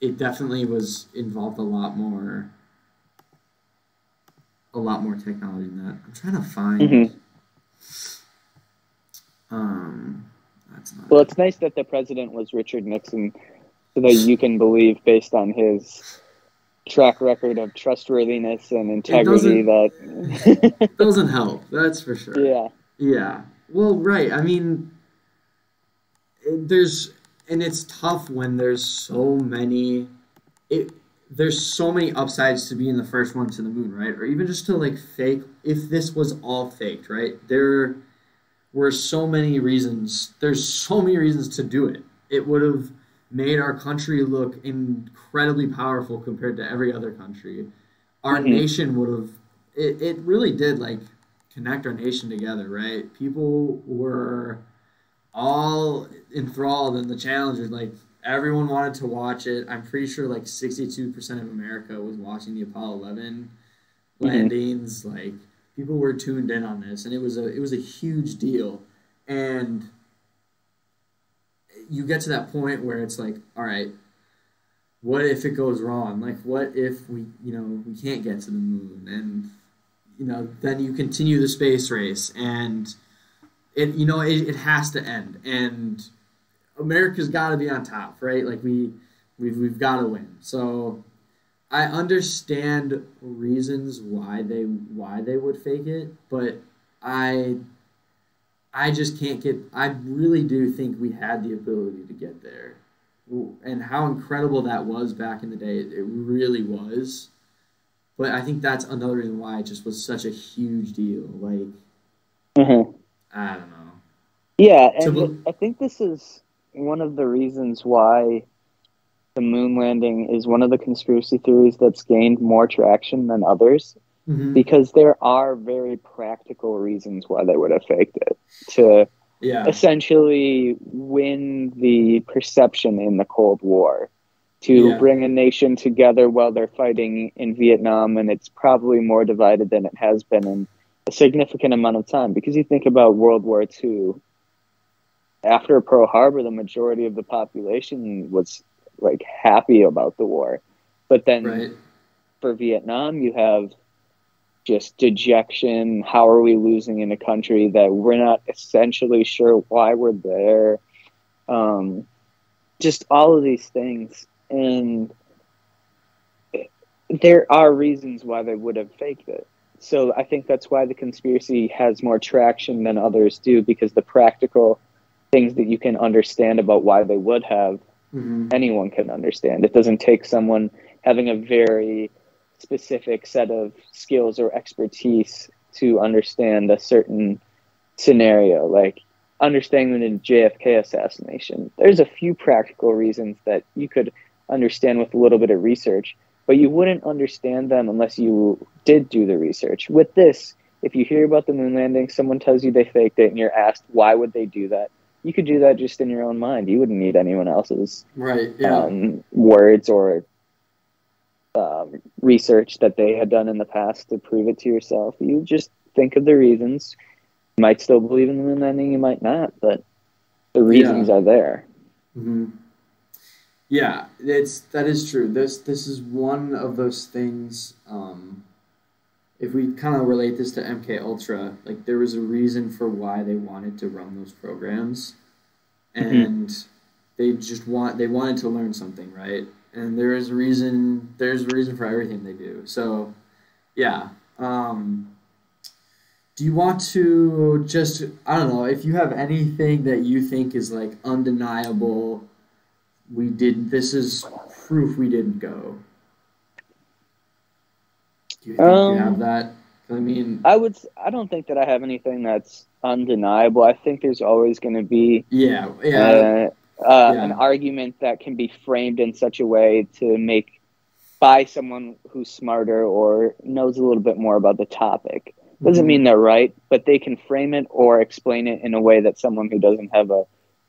it definitely was involved a lot more, a lot more technology than that. I'm trying to find. Mhm. Um, not. Well, it's nice that the president was Richard Nixon, so that you can believe, based on his track record of trustworthiness and integrity, that doesn't help. That's for sure. yeah, Yeah. Well, right. I mean, it, there's and it's tough when there's so many. It there's so many upsides to being the first one to the moon, right? Or even just to like fake. If this was all faked, right? There were so many reasons. There's so many reasons to do it. It would have made our country look incredibly powerful compared to every other country. Our Mhm. nation would have. It, it really did like connect our nation together, right? People were all enthralled in the challenger. Like everyone wanted to watch it. I'm pretty sure like 62% of America was watching the Apollo 11 Mhm. landings. Like people were tuned in on this, and it was a it was a huge deal. And you get to that point where it's like, all right, what if it goes wrong? Like, what if we, you know, we can't get to the moon? And, you know, then you continue the space race and it, you know, it, it has to end. And America's got to be on top, right? Like, we, we've, we've got to win. So I understand reasons why they, why they would fake it, but I, I just can't get, I really do think we had the ability to get there and how incredible that was back in the day. It really was. But I think that's another reason why it just was such a huge deal. Like, Mhm. I don't know. yeah, and I think this is one of the reasons why the moon landing is one of the conspiracy theories that's gained more traction than others. Mhm. because there are very practical reasons why they would have faked it to Yeah. essentially win the perception in the Cold War, to Yeah. bring a nation together while they're fighting in Vietnam, and it's probably more divided than it has been in a significant amount of time. Because you think about World War II, after Pearl Harbor, the majority of the population was like happy about the war, but then Right. for Vietnam, you have just dejection. How are we losing in a country that we're not essentially sure why we're there? Um, just all of these things. And there are reasons why they would have faked it. So I think that's why the conspiracy has more traction than others do because the practical things that you can understand about why they would have Mhm. anyone can understand. It doesn't take someone having a very specific set of skills or expertise to understand a certain scenario, like understanding the JFK assassination. There's a few practical reasons that you could understand with a little bit of research, but you wouldn't understand them unless you did do the research. With this, if you hear about the moon landing, someone tells you they faked it, and you're asked why would they do that, you could do that just in your own mind. You wouldn't need anyone else's Right. Yeah. um, words or um, research that they had done in the past to prove it to yourself. You just think of the reasons. You might still believe in them, and then you might not, but the reasons Yeah. are there. hmm Yeah, it's that is true. This this is one of those things. Um, if we kind of relate this to MK Ultra, like there was a reason for why they wanted to run those programs, and they just want they wanted to learn something, right? And there is a reason. There's a reason for everything they do. So, yeah. Um, do you want to just I don't know if you have anything that you think is like undeniable? We did. This is proof we didn't go. Do you think Um, you have that? I mean, I would. I don't think that I have anything that's undeniable. I think there's always going to be yeah, yeah, uh, uh, Yeah. an argument that can be framed in such a way to make by someone who's smarter or knows a little bit more about the topic. Doesn't Mhm. mean they're right, but they can frame it or explain it in a way that someone who doesn't have a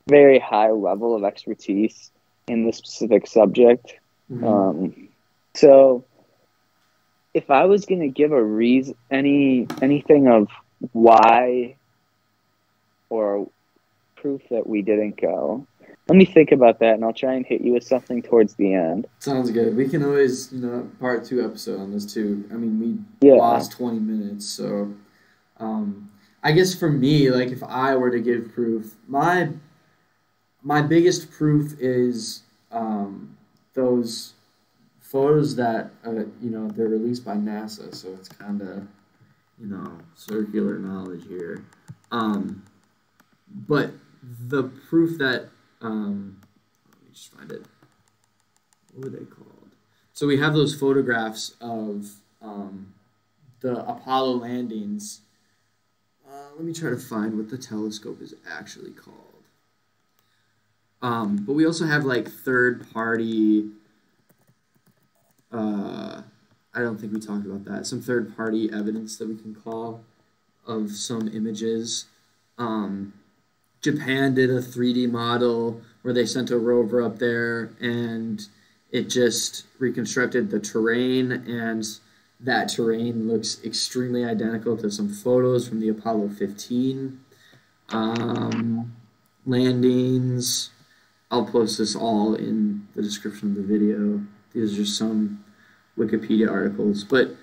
very high level of expertise in the specific subject Mhm. um, so if I was going to give a reason, any anything of why or proof that we didn't go, let me think about that, and I'll try and hit you with something towards the end. Sounds good. We can always, you know, part two episode on this too. I mean, we Yeah, lost 20 minutes, so um, I guess for me, like if I were to give proof, my my biggest proof is um, those photos that uh, you know they're released by NASA, so it's kind of you know circular knowledge here. Um, but the proof that um, let me just find it. What were they called? So we have those photographs of um, the Apollo landings. Uh, let me try to find what the telescope is actually called. Um, but we also have like third party. Uh, I don't think we talked about that. Some third party evidence that we can call of some images. Um, Japan did a 3D model where they sent a rover up there and it just reconstructed the terrain and that terrain looks extremely identical to some photos from the Apollo 15 um, landings. I'll post this all in the description of the video. Are just some Wikipedia articles, but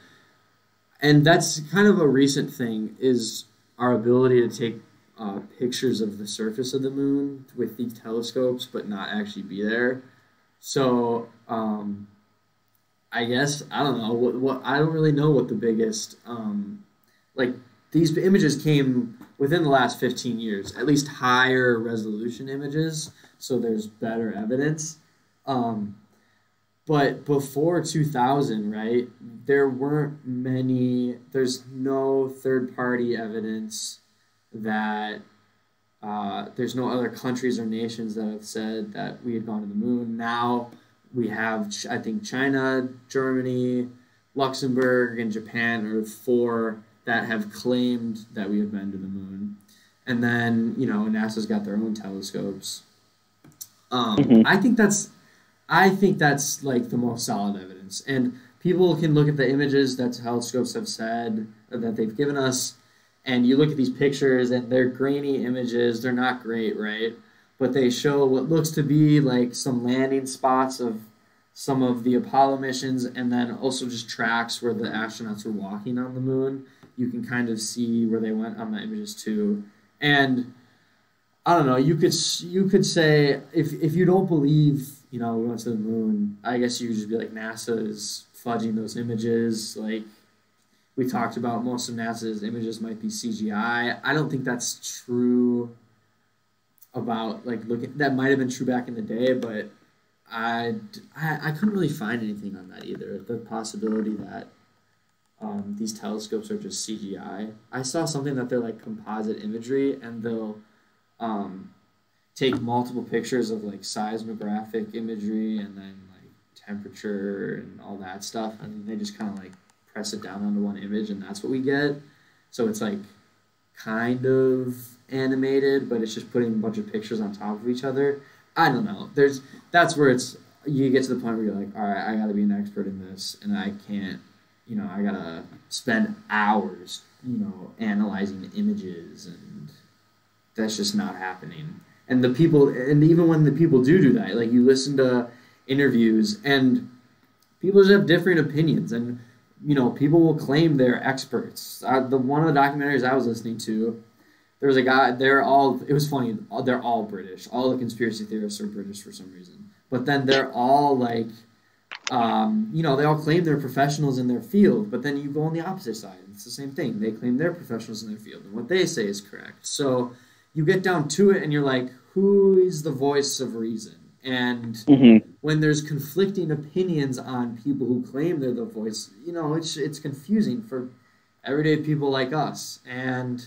and that's kind of a recent thing is our ability to take uh, pictures of the surface of the moon with these telescopes, but not actually be there. So um, I guess I don't know what, what I don't really know what the biggest um, like these images came within the last 15 years, at least higher resolution images, so there's better evidence. Um, but before 2000, right, there weren't many, there's no third party evidence that uh, there's no other countries or nations that have said that we had gone to the moon. Now we have, I think, China, Germany, Luxembourg, and Japan are four that have claimed that we have been to the moon. And then, you know, NASA's got their own telescopes. Um, Mhm. I think that's, I think that's like the most solid evidence. And people can look at the images that telescopes have said uh, that they've given us, and you look at these pictures and they're grainy images. They're not great, right? But they show what looks to be like some landing spots of some of the Apollo missions, and then also just tracks where the astronauts were walking on the moon. You can kind of see where they went on the images too, and I don't know. You could you could say if if you don't believe you know we went to the moon, I guess you just be like NASA is fudging those images. Like we talked about, most of NASA's images might be CGI. I don't think that's true. About like looking that might have been true back in the day, but I, I, I couldn't really find anything on that either. The possibility that um, these telescopes are just CGI. I saw something that they're like composite imagery and they'll um, take multiple pictures of like seismographic imagery and then like temperature and all that stuff and they just kind of like press it down onto one image and that's what we get. So it's like kind of animated, but it's just putting a bunch of pictures on top of each other. I don't know. There's that's where it's you get to the point where you're like, all right, I got to be an expert in this, and I can't, you know, I gotta spend hours, you know, analyzing images, and that's just not happening. And the people, and even when the people do do that, like you listen to interviews, and people just have different opinions, and you know, people will claim they're experts. The one of the documentaries I was listening to, there was a guy. They're all. It was funny. They're all British. All the conspiracy theorists are British for some reason. But then they're all like, um, you know, they all claim they're professionals in their field. But then you go on the opposite side. It's the same thing. They claim they're professionals in their field, and what they say is correct. So you get down to it, and you're like, who is the voice of reason? And Mm-hmm. when there's conflicting opinions on people who claim they're the voice, you know, it's it's confusing for everyday people like us. And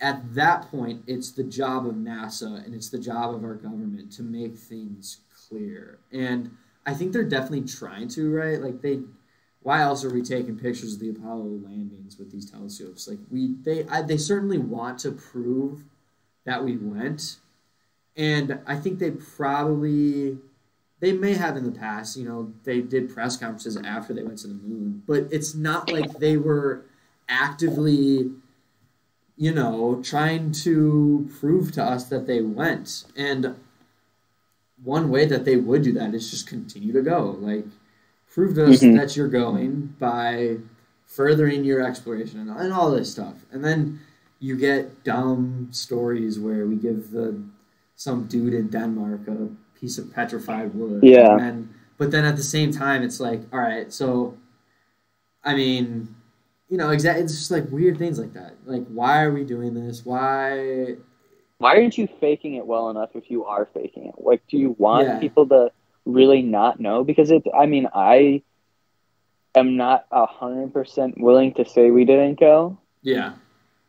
at that point, it's the job of NASA and it's the job of our government to make things clear. And I think they're definitely trying to, right? Like they why else are we taking pictures of the Apollo landings with these telescopes? Like we they I, they certainly want to prove that we went and I think they probably they may have in the past, you know, they did press conferences after they went to the moon, but it's not like they were actively, you know, trying to prove to us that they went. And one way that they would do that is just continue to go. Like, prove to us Mhm. that you're going by furthering your exploration and all this stuff. And then you get dumb stories where we give the some dude in Denmark a piece of petrified wood. Yeah. And but then at the same time, it's like, all right, so, I mean, you know, exactly. It's just like weird things like that. Like, why are we doing this? Why? Why aren't you faking it well enough if you are faking it? Like, do you want Yeah. people to really not know? Because it, I mean, I am not a hundred percent willing to say we didn't go, Yeah.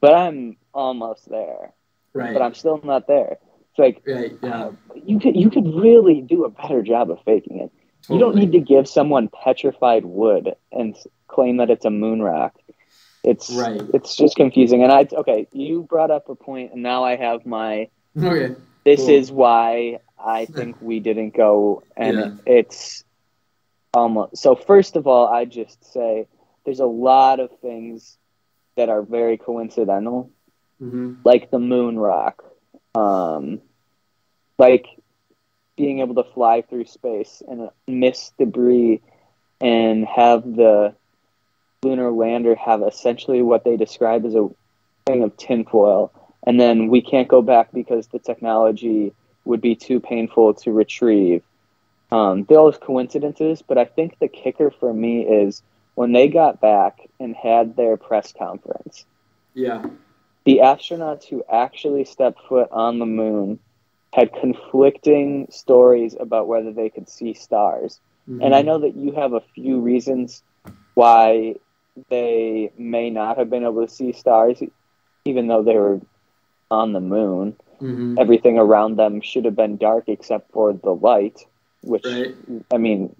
But I'm almost there. Right. But I'm still not there. It's like right. Yeah. uh, you could you could really do a better job of faking it. You don't need to give someone petrified wood and claim that it's a moon rock. It's Right. it's just confusing. And I okay, you brought up a point, and now I have my. Okay. This Cool. is why I think we didn't go, and Yeah. it's almost so. First of all, I just say there's a lot of things that are very coincidental Mm-hmm. like the moon rock, um, like being able to fly through space and miss debris and have the lunar lander have essentially what they describe as a thing of tinfoil. And then we can't go back because the technology would be too painful to retrieve. Um, those coincidences, but I think the kicker for me is when they got back and had their press conference Yeah. the astronauts who actually stepped foot on the moon had conflicting stories about whether they could see stars. Mm-hmm. And I know that you have a few reasons why they may not have been able to see stars, even though they were on the moon. Mm-hmm. Everything around them should have been dark except for the light, which, Right. I mean,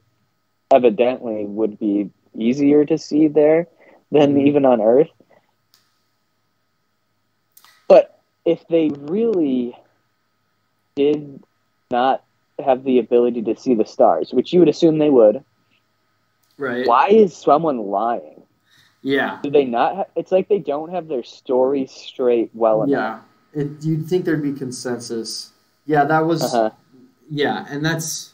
evidently would be easier to see there than Mhm. even on Earth. But if they really did not have the ability to see the stars, which you would assume they would, Right. why is someone lying? Yeah. Do they not? Ha- it's like they don't have their story straight well enough. Yeah. It, you'd think there'd be consensus. Yeah, that was. Uh-huh. Yeah, and that's.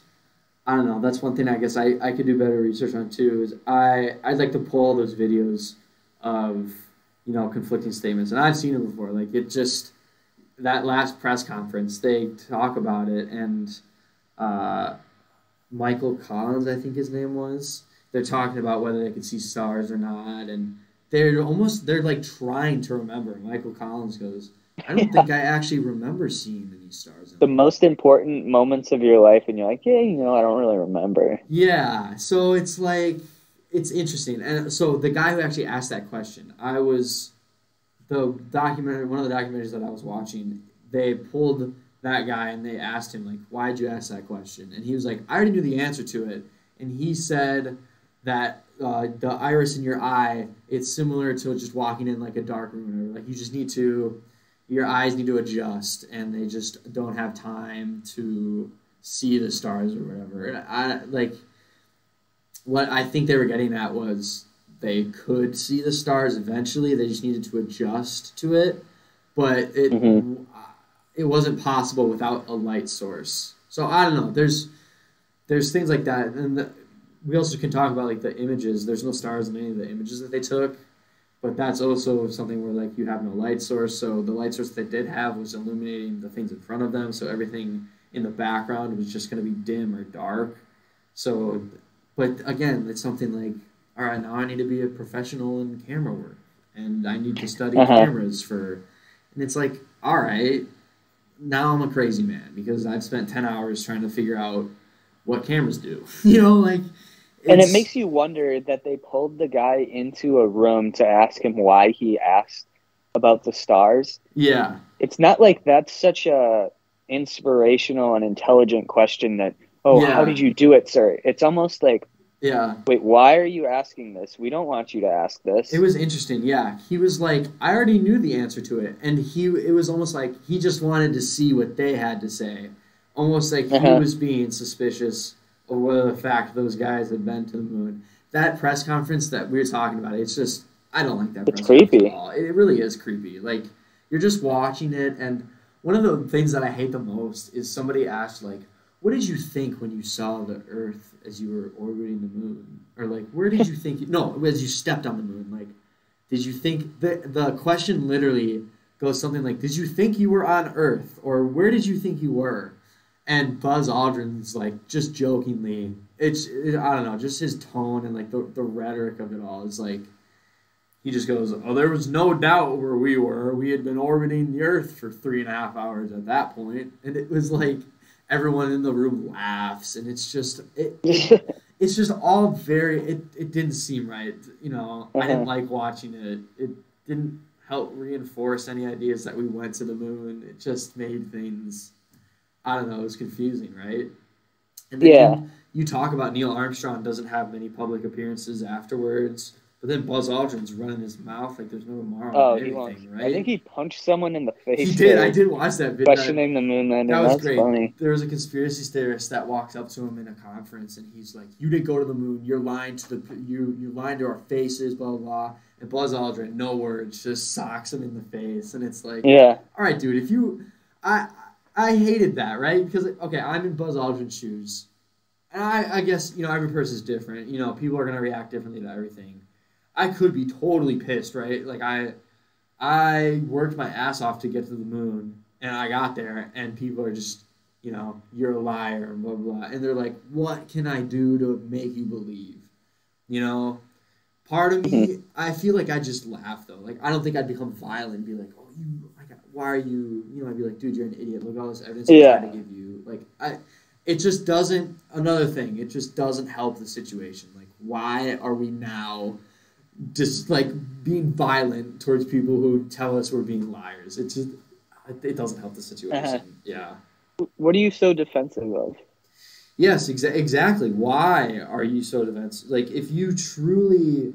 I don't know. That's one thing I guess I, I could do better research on too. Is I I'd like to pull those videos of you know conflicting statements, and I've seen it before. Like it just that last press conference, they talk about it, and uh, Michael Collins, I think his name was. They're talking about whether they could see stars or not, and they're almost they're like trying to remember. Michael Collins goes, "I don't think I actually remember seeing any stars." The most important moments of your life, and you're like, yeah, you know, I don't really remember. Yeah, so it's like it's interesting, and so the guy who actually asked that question, I was the documentary, one of the documentaries that I was watching. They pulled that guy and they asked him like, "Why'd you ask that question?" And he was like, "I already knew the answer to it," and he said that uh, the iris in your eye it's similar to just walking in like a dark room, or like you just need to your eyes need to adjust, and they just don't have time to see the stars or whatever. And I like what I think they were getting at was they could see the stars eventually. They just needed to adjust to it, but it Mhm. it wasn't possible without a light source. So I don't know. There's there's things like that, and the, we also can talk about like the images. There's no stars in any of the images that they took, but that's also something where like you have no light source. So the light source they did have was illuminating the things in front of them. So everything in the background was just going to be dim or dark. So, but again, it's something like, all right, now I need to be a professional in camera work, and I need to study Uh-huh. cameras for, and it's like, all right, now I'm a crazy man because I've spent ten hours trying to figure out what cameras do. you know, like, And it makes you wonder that they pulled the guy into a room to ask him why he asked about the stars. yeah, It's not like that's such a inspirational and intelligent question that, oh, Yeah. how did you do it, sir? It's almost like, yeah. wait, why are you asking this? We don't want you to ask this. It was interesting, yeah. He was like, I already knew the answer to it, and he it was almost like he just wanted to see what they had to say, almost like he Uh-huh. was being suspicious whether the fact those guys had been to the moon. That press conference that we were talking about, it's just I don't like that. It's press creepy. At all. It really is creepy. Like you're just watching it, and one of the things that I hate the most is somebody asked like, "What did you think when you saw the Earth as you were orbiting the moon?" Or like, "Where did you think?" You, no, as you stepped on the moon, like. Did you think the the question literally goes something like, "Did you think you were on Earth, or where did you think you were?" And Buzz Aldrin's like just jokingly, it's it, I don't know, just his tone and like the the rhetoric of it all is like, he just goes, "Oh, there was no doubt where we were. We had been orbiting the Earth for three and a half hours at that point, and it was like." Everyone in the room laughs, and it's just it, it's just all very it, it didn't seem right you know i didn't Uh-huh. like watching it it didn't help reinforce any ideas that we went to the moon it just made things i don't know it was confusing right and then Yeah. you, you talk about neil armstrong doesn't have many public appearances afterwards but then buzz aldrin's running his mouth like there's no tomorrow oh, anything wants, right I think he punched someone in the face. he did i did watch that video Questioning the moon landing. that was That's great. funny. There was a conspiracy theorist that walked up to him in a conference, and he's like, "You didn't go to the moon. You're lying to the you. You lying to our faces. Blah blah." blah. And Buzz Aldrin, no words, just socks him in the face, and it's like, Yeah. all right, dude. If you, I, I hated that, right? Because okay, I'm in Buzz Aldrin's shoes, and I, I guess you know every person's different. You know, people are gonna react differently to everything. I could be totally pissed, right? Like I, I worked my ass off to get to the moon, and I got there, and people are just, you know, you're a liar, and blah blah, blah. and they're like, what can I do to make you believe? You know, part of me, mm-hmm. I feel like I just laugh though. Like I don't think I'd become violent and be like, oh, you, why are you? You know, I'd be like, dude, you're an idiot. Look at all this evidence I'm Yeah. trying to give you. Like I, it just doesn't. Another thing, it just doesn't help the situation. Like, why are we now? just like being violent towards people who tell us we're being liars. It just it doesn't help the situation. Uh-huh. Yeah. What are you so defensive of? Yes, exa- exactly. Why are you so defensive? Like, if you truly,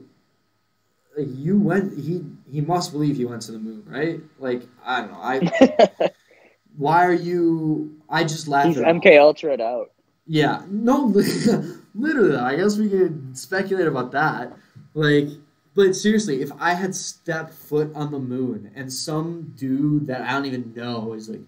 like, you went, he he must believe he went to the moon, right? Like, I don't know. I why are you? I just laughed. He's. MK Ultra'd out. Yeah, no, literally. I guess we could speculate about that. Like, but seriously, if I had stepped foot on the moon and some dude that I don't even know is like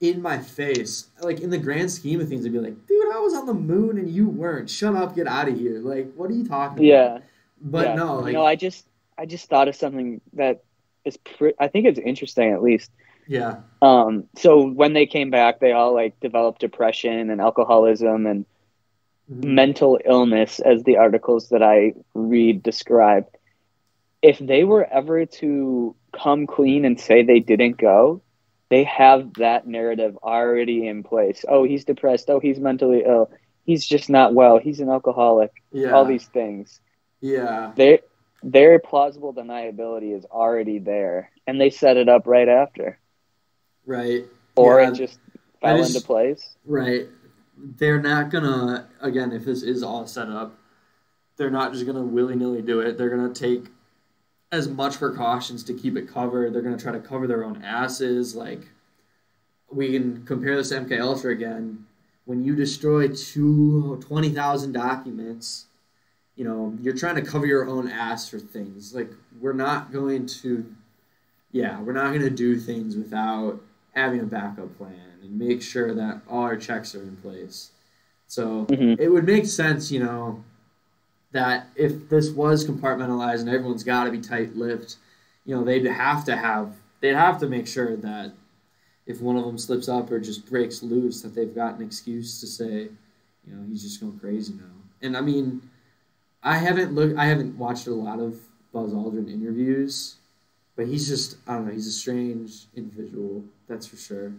in my face, like in the grand scheme of things, I'd be like, dude, I was on the moon and you weren't. Shut up, get out of here. Like, what are you talking about? Yeah. But yeah. no, like, no, I just I just thought of something that is pre- I think it's interesting at least. yeah, Um, so when they came back, they all like developed depression and alcoholism and Mhm. mental illness, as the articles that I read describe. If they were ever to come clean and say they didn't go, they have that narrative already in place. Oh, he's depressed. Oh, he's mentally ill. He's just not well. He's an alcoholic. yeah, All these things. yeah, Their their plausible deniability is already there, and they set it up right after, right. or Yeah, it just fell just- into place. Right. They're not gonna again if this is all set up, they're not just gonna willy nilly do it. They're gonna take as much precautions to keep it covered. They're gonna try to cover their own asses. Like we can compare this to MK Ultra again. when you destroy two, 20,000 documents, you know, you're trying to cover your own ass for things. Like, we're not going to, yeah, we're not going to do things without having a backup plan and make sure that all our checks are in place. So Mhm. it would make sense, you know, that if this was compartmentalized and everyone's got to be tight-lipped, you know, they'd have to have, they'd have to make sure that if one of them slips up or just breaks loose, that they've got an excuse to say, you know, he's just going crazy now. And I mean, I haven't looked, I haven't watched a lot of Buzz Aldrin interviews, but he's just, I don't know, he's a strange individual, that's for sure.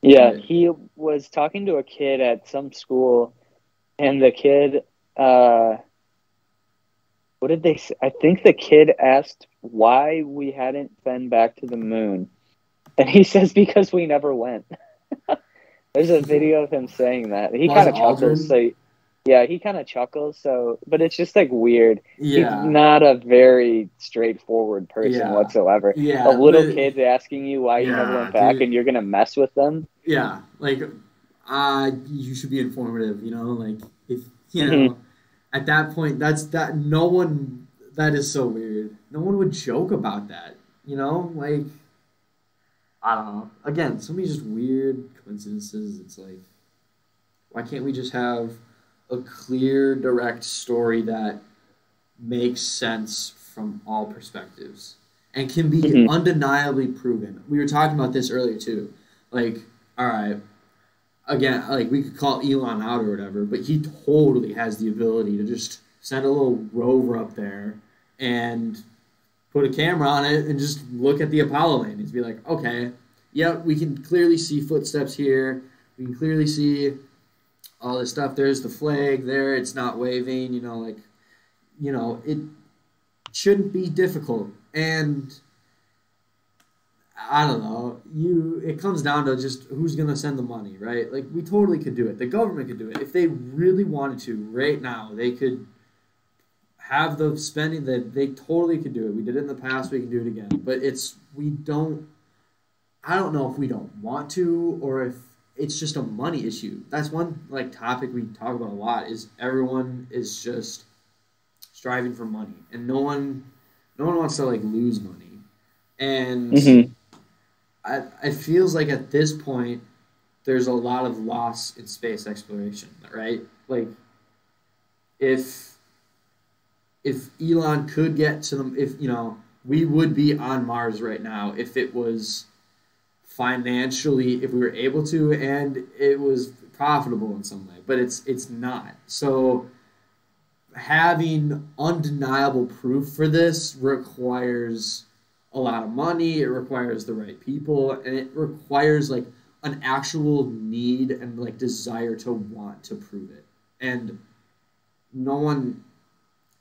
Yeah, Right. he was talking to a kid at some school, and the kid, uh, what did they say? I think the kid asked why we hadn't been back to the moon. And he says, because we never went. There's a video of him saying that. He kind of chuckles. So, yeah, he kind of chuckles. So, but it's just like weird. Yeah. He's not a very straightforward person Yeah. whatsoever. Yeah. a little but- kid's asking you why you never Yeah, went back, dude. and you're gonna mess with them. Yeah, like uh you should be informative, you know, like if you know at that point that's that no one that is so weird. No one would joke about that, you know? Like I don't know. Again, so many just weird coincidences. It's like why can't we just have a clear, direct story that makes sense from all perspectives and can be Mhm. undeniably proven? We were talking about this earlier too. Like, all right, again, like we could call Elon out or whatever, but he totally has the ability to just send a little rover up there and put a camera on it and just look at the Apollo landings. Be like, okay, yeah, we can clearly see footsteps here. We can clearly see all this stuff. There's the flag there. It's not waving. You know, like, you know, it shouldn't be difficult. And I don't know. You it comes down to just who's gonna send the money, right? Like we totally could do it. The government could do it. If they really wanted to, right now, they could have the spending that they totally could do it. We did it in the past, we can do it again. But it's we don't I don't know if we don't want to or if it's just a money issue. That's one like topic we talk about a lot is everyone is just striving for money and no one no one wants to like lose money. And Mhm. I, it feels like at this point there's a lot of loss in space exploration, right? Like if if Elon could get to them, if you know, we would be on Mars right now if it was financially, if we were able to, and it was profitable in some way. But it's it's not. So having undeniable proof for this requires a lot of money. It requires the right people, and it requires like an actual need and like desire to want to prove it. And no one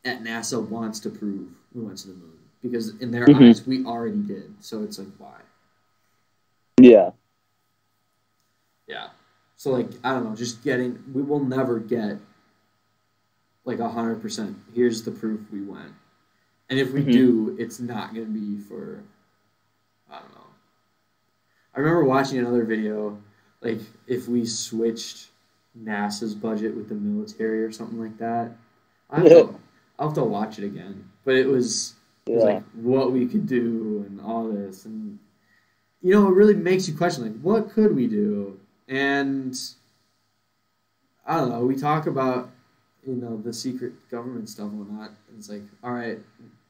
at NASA wants to prove we went to the moon because in their Mhm. eyes we already did. So it's like why? Yeah. Yeah. So like I don't know, just getting we will never get like a hundred percent. Here's the proof we went, and if we Mhm. do, it's not gonna be for I don't know. I remember watching another video, like if we switched NASA's budget with the military or something like that. I have to, I'll have to watch it again, but it was it was Yeah. like what we could do and all this and you know it really makes you question like what could we do? And i don't know we talk about you know the secret government stuff and whatnot and it's like all right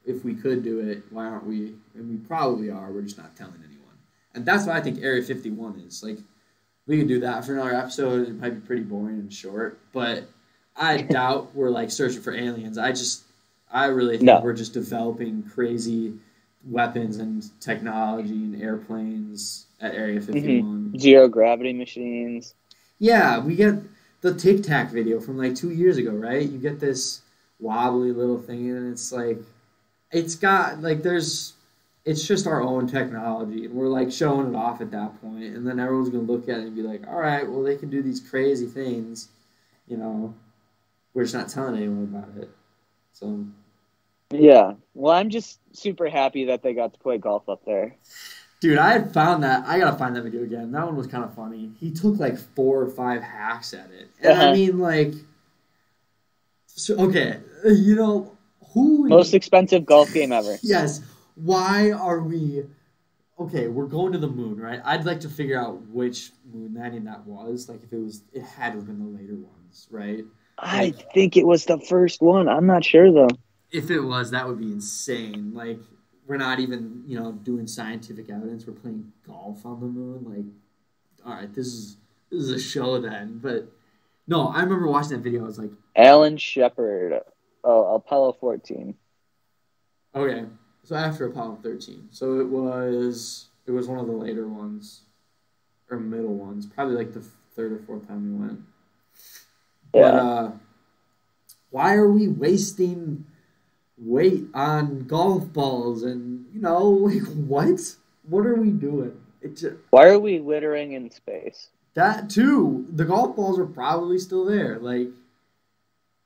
if we could do it why aren't we? And we probably are we're just not telling anyone. And that's what i think area 51 is like we could do that for another episode it might be pretty boring and short but i doubt we're like searching for aliens i just i really think No. we're just developing crazy weapons and technology and airplanes at area mm-hmm. 51 Zero gravity machines. yeah, we get the Tic Tac video from like two years ago, right? You get this wobbly little thing, and it's like, it's got like there's, it's just our own technology, and we're like showing it off at that point, and then everyone's gonna look at it and be like, all right, well they can do these crazy things, you know, we're just not telling anyone about it. So Yeah. Well, I'm just super happy that they got to play golf up there. Dude, I had found that. I gotta find that video again. That one was kind of funny. He took like four or five hacks at it, and I Uh-huh. mean, like, so, okay, you know, who Most expensive golf game ever. Yes. Why are we? Okay, we're going to the moon, right? I'd like to figure out which moon landing that was. Like, if it was, it had to have been the later ones, right? I think it was the first one. I'm not sure though. If it was, that would be insane. Like, we're not even, you know, doing scientific evidence. We're playing golf on the moon. Like, all right, this is this is a show then. But no, I remember watching that video. I was like, Alan Shepard. Oh, Apollo 14. okay, so after Apollo thirteen, so it was it was one of the later ones, or middle ones, probably like the third or fourth time we went. But Yeah. uh, why are we wasting weight on golf balls and you know like what? What are we doing? It just, Why are we littering in space? that too. The golf balls are probably still there. Like,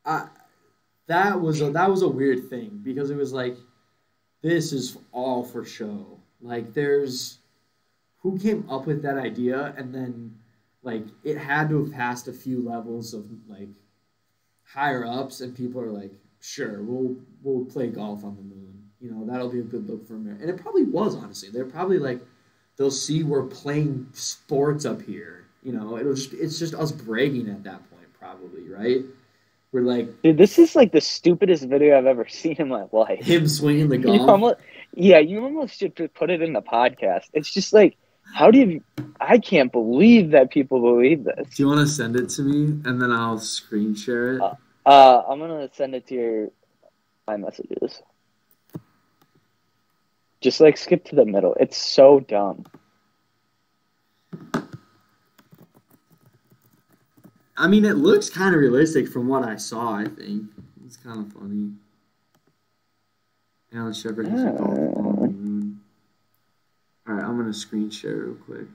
I that was a, that was a weird thing because it was like this is all for show. Like, there's who came up with that idea and then like it had to have passed a few levels of like higher ups and people are like sure we'll we'll play golf on the moon you know that'll be a good look for america and it probably was honestly they're probably like they'll see we're playing sports up here you know it'll just it's just us bragging at that point probably right we're like Dude, this is like the stupidest video I've ever seen in my life. him swinging the You golf almost, yeah, you almost should put it in the podcast. It's just like, how do you? I can't believe that people believe this. do you want to send it to me and then i'll screen share it Uh, Uh, I'm gonna send it to your my messages. Just like skip to the middle. It's so dumb. I mean, it looks kind of realistic from what I saw. I think it's kind of funny. Alan Shepard has a golf ball on the moon. All right, I'm gonna screen share real quick.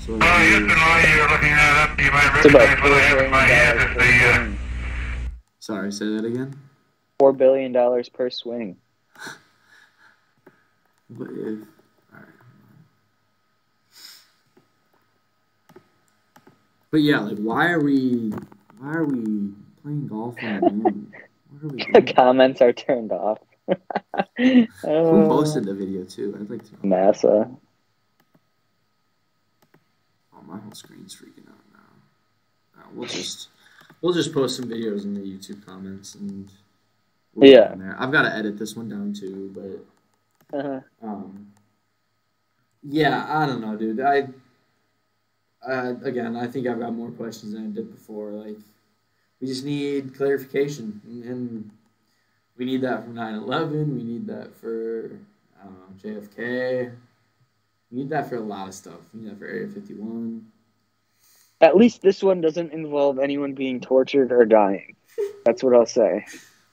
So Oh, yes, and while you're looking that up, you might It's about recognize what I have in my head as the, uh, sorry, say that again. four billion dollars per swing. What if? All right. But yeah, like, why are we? Why are we playing golf on the moon? Are The comments are turned off. Who Who posted the video too? I'd like to. know. NASA. Oh, my whole screen's freaking out now. Uh, we'll just we'll just post some videos in the YouTube comments and we'll Yeah. I've got to edit this one down too, but Uh-huh. um, yeah, I don't know, dude. I uh, again, I think I've got more questions than I did before. Like, we just need clarification, and, we need that for 9/11. We need that for I don't know JFK. We need that for a lot of stuff. We need that for Area 51. At least this one doesn't involve anyone being tortured or dying. That's what I'll say.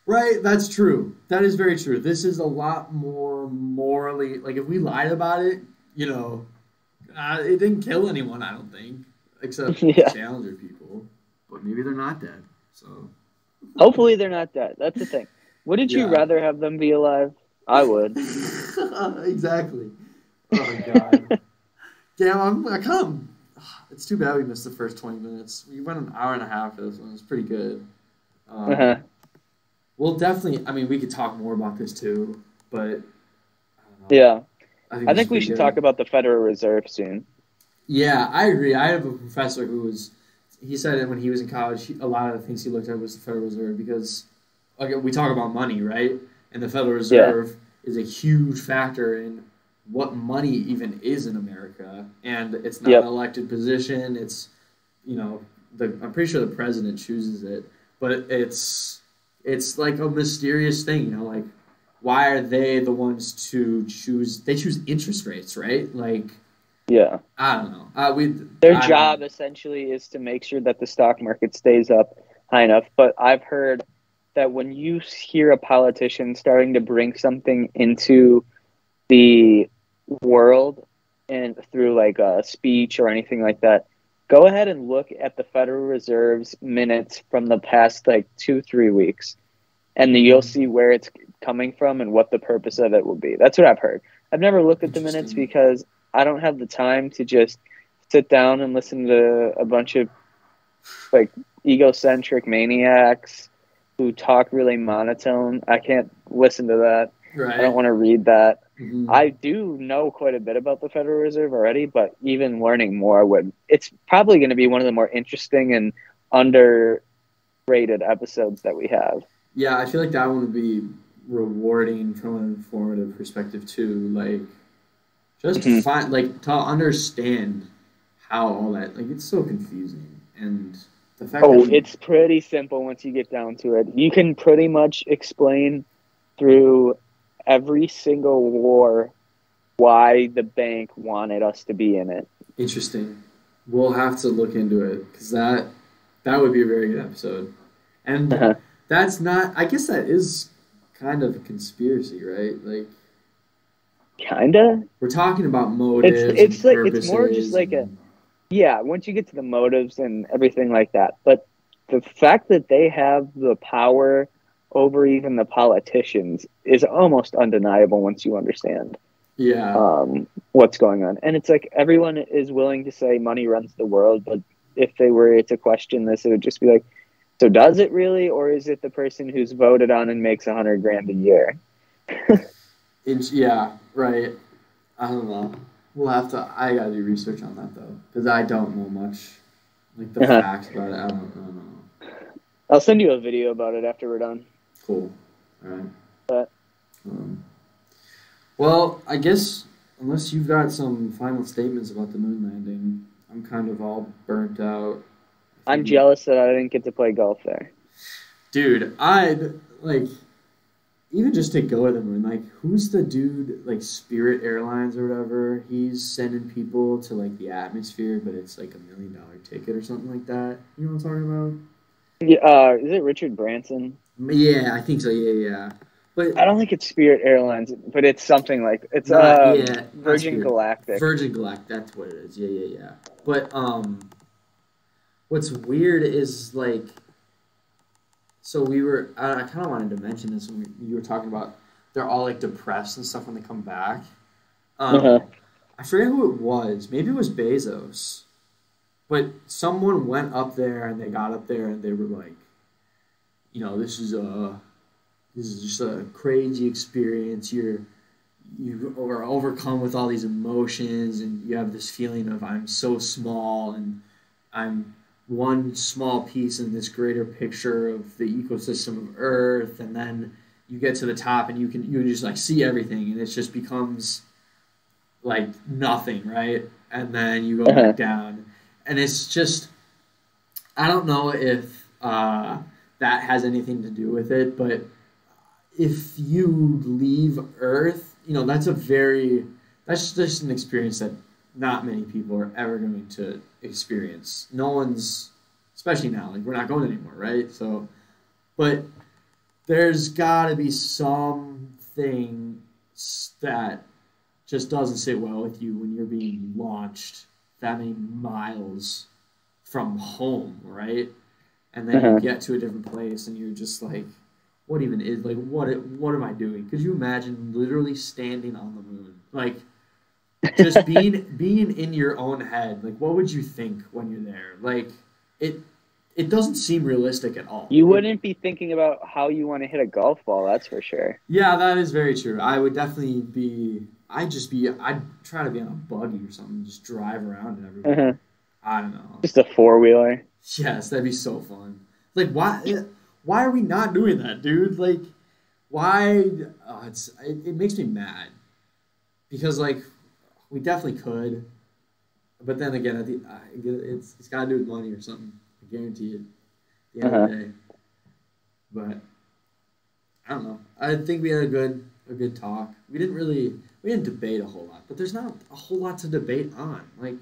Right, that's true. That is very true. This is a lot more morally like if we lied about it, you know, uh, it didn't kill anyone. I don't think, except Yeah. Challenger people. But maybe they're not dead. So Hopefully they're not dead. That's the thing. Wouldn't you rather have them be alive? I would. exactly. Oh my god. Damn, I'm I come. It's too bad we missed the first twenty minutes. We went an hour and a half for this one. It's pretty good. Um, Uh-huh. We'll definitely. I mean, we could talk more about this too, but I. Yeah. I I think we should good. talk about the Federal Reserve soon. Yeah, I agree. I have a professor who was. He said that when he was in college, he, a lot of the things he looked at was the Federal Reserve because, like, we talk about money, right? And the Federal Reserve is a huge factor in what money even is in America, and it's not Yep. an elected position. It's, you know, the I'm pretty sure the president chooses it, but it's it's like a mysterious thing, you know, like why are they the ones to choose? They choose interest rates, right? Like. Yeah. I don't know. Uh, we Their I job essentially is to make sure that the stock market stays up high enough. But I've heard that when you hear a politician starting to bring something into the world and through like a speech or anything like that, go ahead and look at the Federal Reserve's minutes from the past like two, three weeks. And you'll mm-hmm. see where it's coming from and what the purpose of it will be. That's what I've heard. I've never looked at the minutes because I don't have the time to just sit down and listen to a bunch of like egocentric maniacs who talk really monotone. I can't listen to that. Right. I don't want to read that. Mhm. I do know quite a bit about the Federal Reserve already, but even learning more would it's probably going to be one of the more interesting and underrated episodes that we have. Yeah, I feel like that one would be rewarding from an informative perspective too. Like, just to Mhm. find, like, to understand how all that, like, it's so confusing, and the fact Oh, that it's pretty simple once you get down to it. You can pretty much explain through every single war why the bank wanted us to be in it. interesting. We'll have to look into it because that that would be a very good episode, and Uh-huh. that's not. I guess that is kind of a conspiracy, right? Like, Kinda. we're talking about motives. it's and like- it's more just like a- Yeah, once you get to the motives and everything like that. But the fact that they have the power over even the politicians is almost undeniable once you understand yeah. um, what's going on. And it's like everyone is willing to say money runs the world, but if they were to question this, it would just be like, so does it really, or is it the person who's voted on and makes a hundred grand a year? Yeah, right. I don't know. We'll have to. I gotta do research on that though, because I don't know much. Like the Uh-huh. facts about it, I don't, I don't know. I'll send you a video about it after we're done. Cool. Right. Um, well, I guess unless you've got some final statements about the moon landing, I'm kind of all burnt out. I'm jealous that I didn't get to play golf there. Dude, I'd like even just to go to the moon. Like, who's the dude? Like Spirit Airlines or whatever. He's sending people to like the atmosphere, but it's like a million dollar ticket or something like that. You know what I'm talking about? Yeah, uh, is it Richard Branson? Yeah, I think so. Yeah, yeah. But I don't think it's Spirit Airlines, but it's something like it's uh, yeah, Virgin Galactic. Virgin Galactic, that's what it is. Yeah, yeah, yeah. But um, what's weird is like, so we were. I, I kind of wanted to mention this when we, you were talking about they're all like depressed and stuff when they come back. Um, Uh-huh. I forget who it was. Maybe it was Bezos, but someone went up there and they got up there and they were like, you know, this is a this is just a crazy experience. You're you are overcome with all these emotions and you have this feeling of I'm so small and I'm one small piece in this greater picture of the ecosystem of Earth and then you get to the top and you can you just like see everything and it just becomes like nothing, right? And then you go Uh-huh. back down. And it's just I don't know if uh, that has anything to do with it, but if you leave Earth, you know, that's a very that's just an experience that not many people are ever going to experience. No one's especially now, like we're not going anymore, right? So but there's gotta be something that just doesn't sit well with you when you're being launched that many miles from home, right? And then Uh-huh. you get to a different place and you're just like, what even is like what what am I doing? Could you imagine literally standing on the moon? Like just being being in your own head. Like what would you think when you're there? Like it it doesn't seem realistic at all. You wouldn't be thinking about how you want to hit a golf ball, that's for sure. Yeah, that is very true. I would definitely be. I'd just be. I'd try to be on a buggy or something, just drive around and everything. Uh-huh. I don't know. Just a four wheeler. Yes, that'd be so fun. Like, why? Why are we not doing that, dude? Like, why? Oh, it's it, it makes me mad because like we definitely could, but then again, at the it, it's it's got to do with money or something. I guarantee it. The end of the uh-huh. day, but I don't know. I think we had a good a good talk. We didn't really we didn't debate a whole lot, but there's not a whole lot to debate on. Like,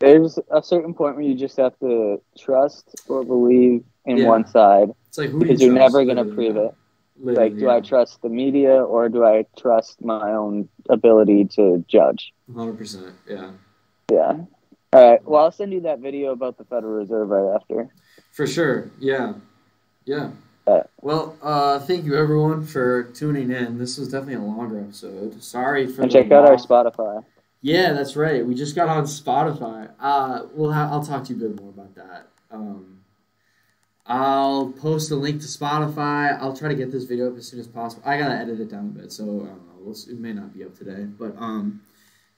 There's a certain point where you just have to trust or believe in Yeah. one side it's like who do you because you're never going to prove it. Literally, Like, do I trust the media or do I trust my own ability to judge? Hundred percent. Yeah, Yeah. All right. Well, I'll send you that video about the Federal Reserve right after. for sure. Yeah, yeah. Well, uh, thank you everyone for tuning in. This was definitely a longer episode. Sorry for And the check out our. Spotify. Yeah, that's right. We just got on Spotify. Uh, we'll ha- I'll talk to you a bit more about that. Um, I'll post a link to Spotify. I'll try to get this video up as soon as possible. I gotta edit it down a bit, so I don't know. We'll, it may not be up today, but um,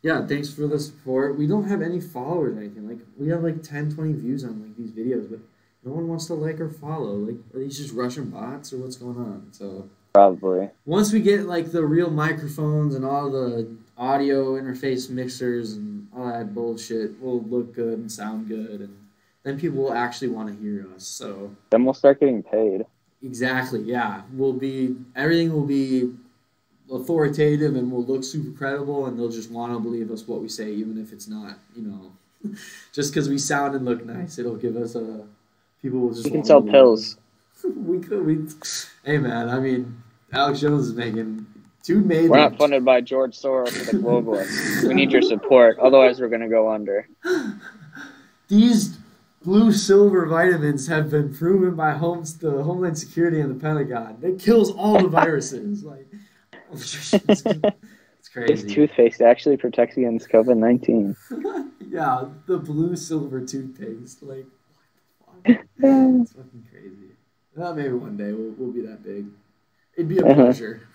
yeah. Thanks for the support. We don't have any followers or anything. Like we have like 10, 20 views on like these videos, but no one wants to like or follow. Like are these just Russian bots or what's going on? So Probably. once we get like the real microphones and all the audio interface mixers and all that bullshit, we'll look good and sound good, and then people will actually want to hear us. So Then we'll start getting paid. exactly, yeah, we'll be everything will be authoritative and will look super credible, and they'll just want to believe us what we say, even if it's not, you know, just because we sound and look nice, it'll give us a people will just We can sell pills. we could. We, hey man, I mean, Alex Jones is making two made. We're not funded by George Soros or the globalists. We need your support. Otherwise, we're going to go under. These blue silver vitamins have been proven by homes the Homeland Security and the Pentagon. It kills all the viruses. like, it's, it's This toothpaste actually protects against COVID 19. yeah, the blue silver toothpaste. Like, what the fuck? It's fucking crazy. Well, maybe one day we'll, we'll be that big. It'd be a Uh-huh. pleasure.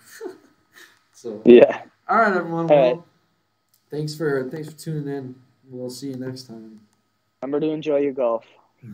So. Yeah. All right, everyone. All Well, right. thanks for thanks for tuning in. We'll see you next time. Remember to enjoy your golf.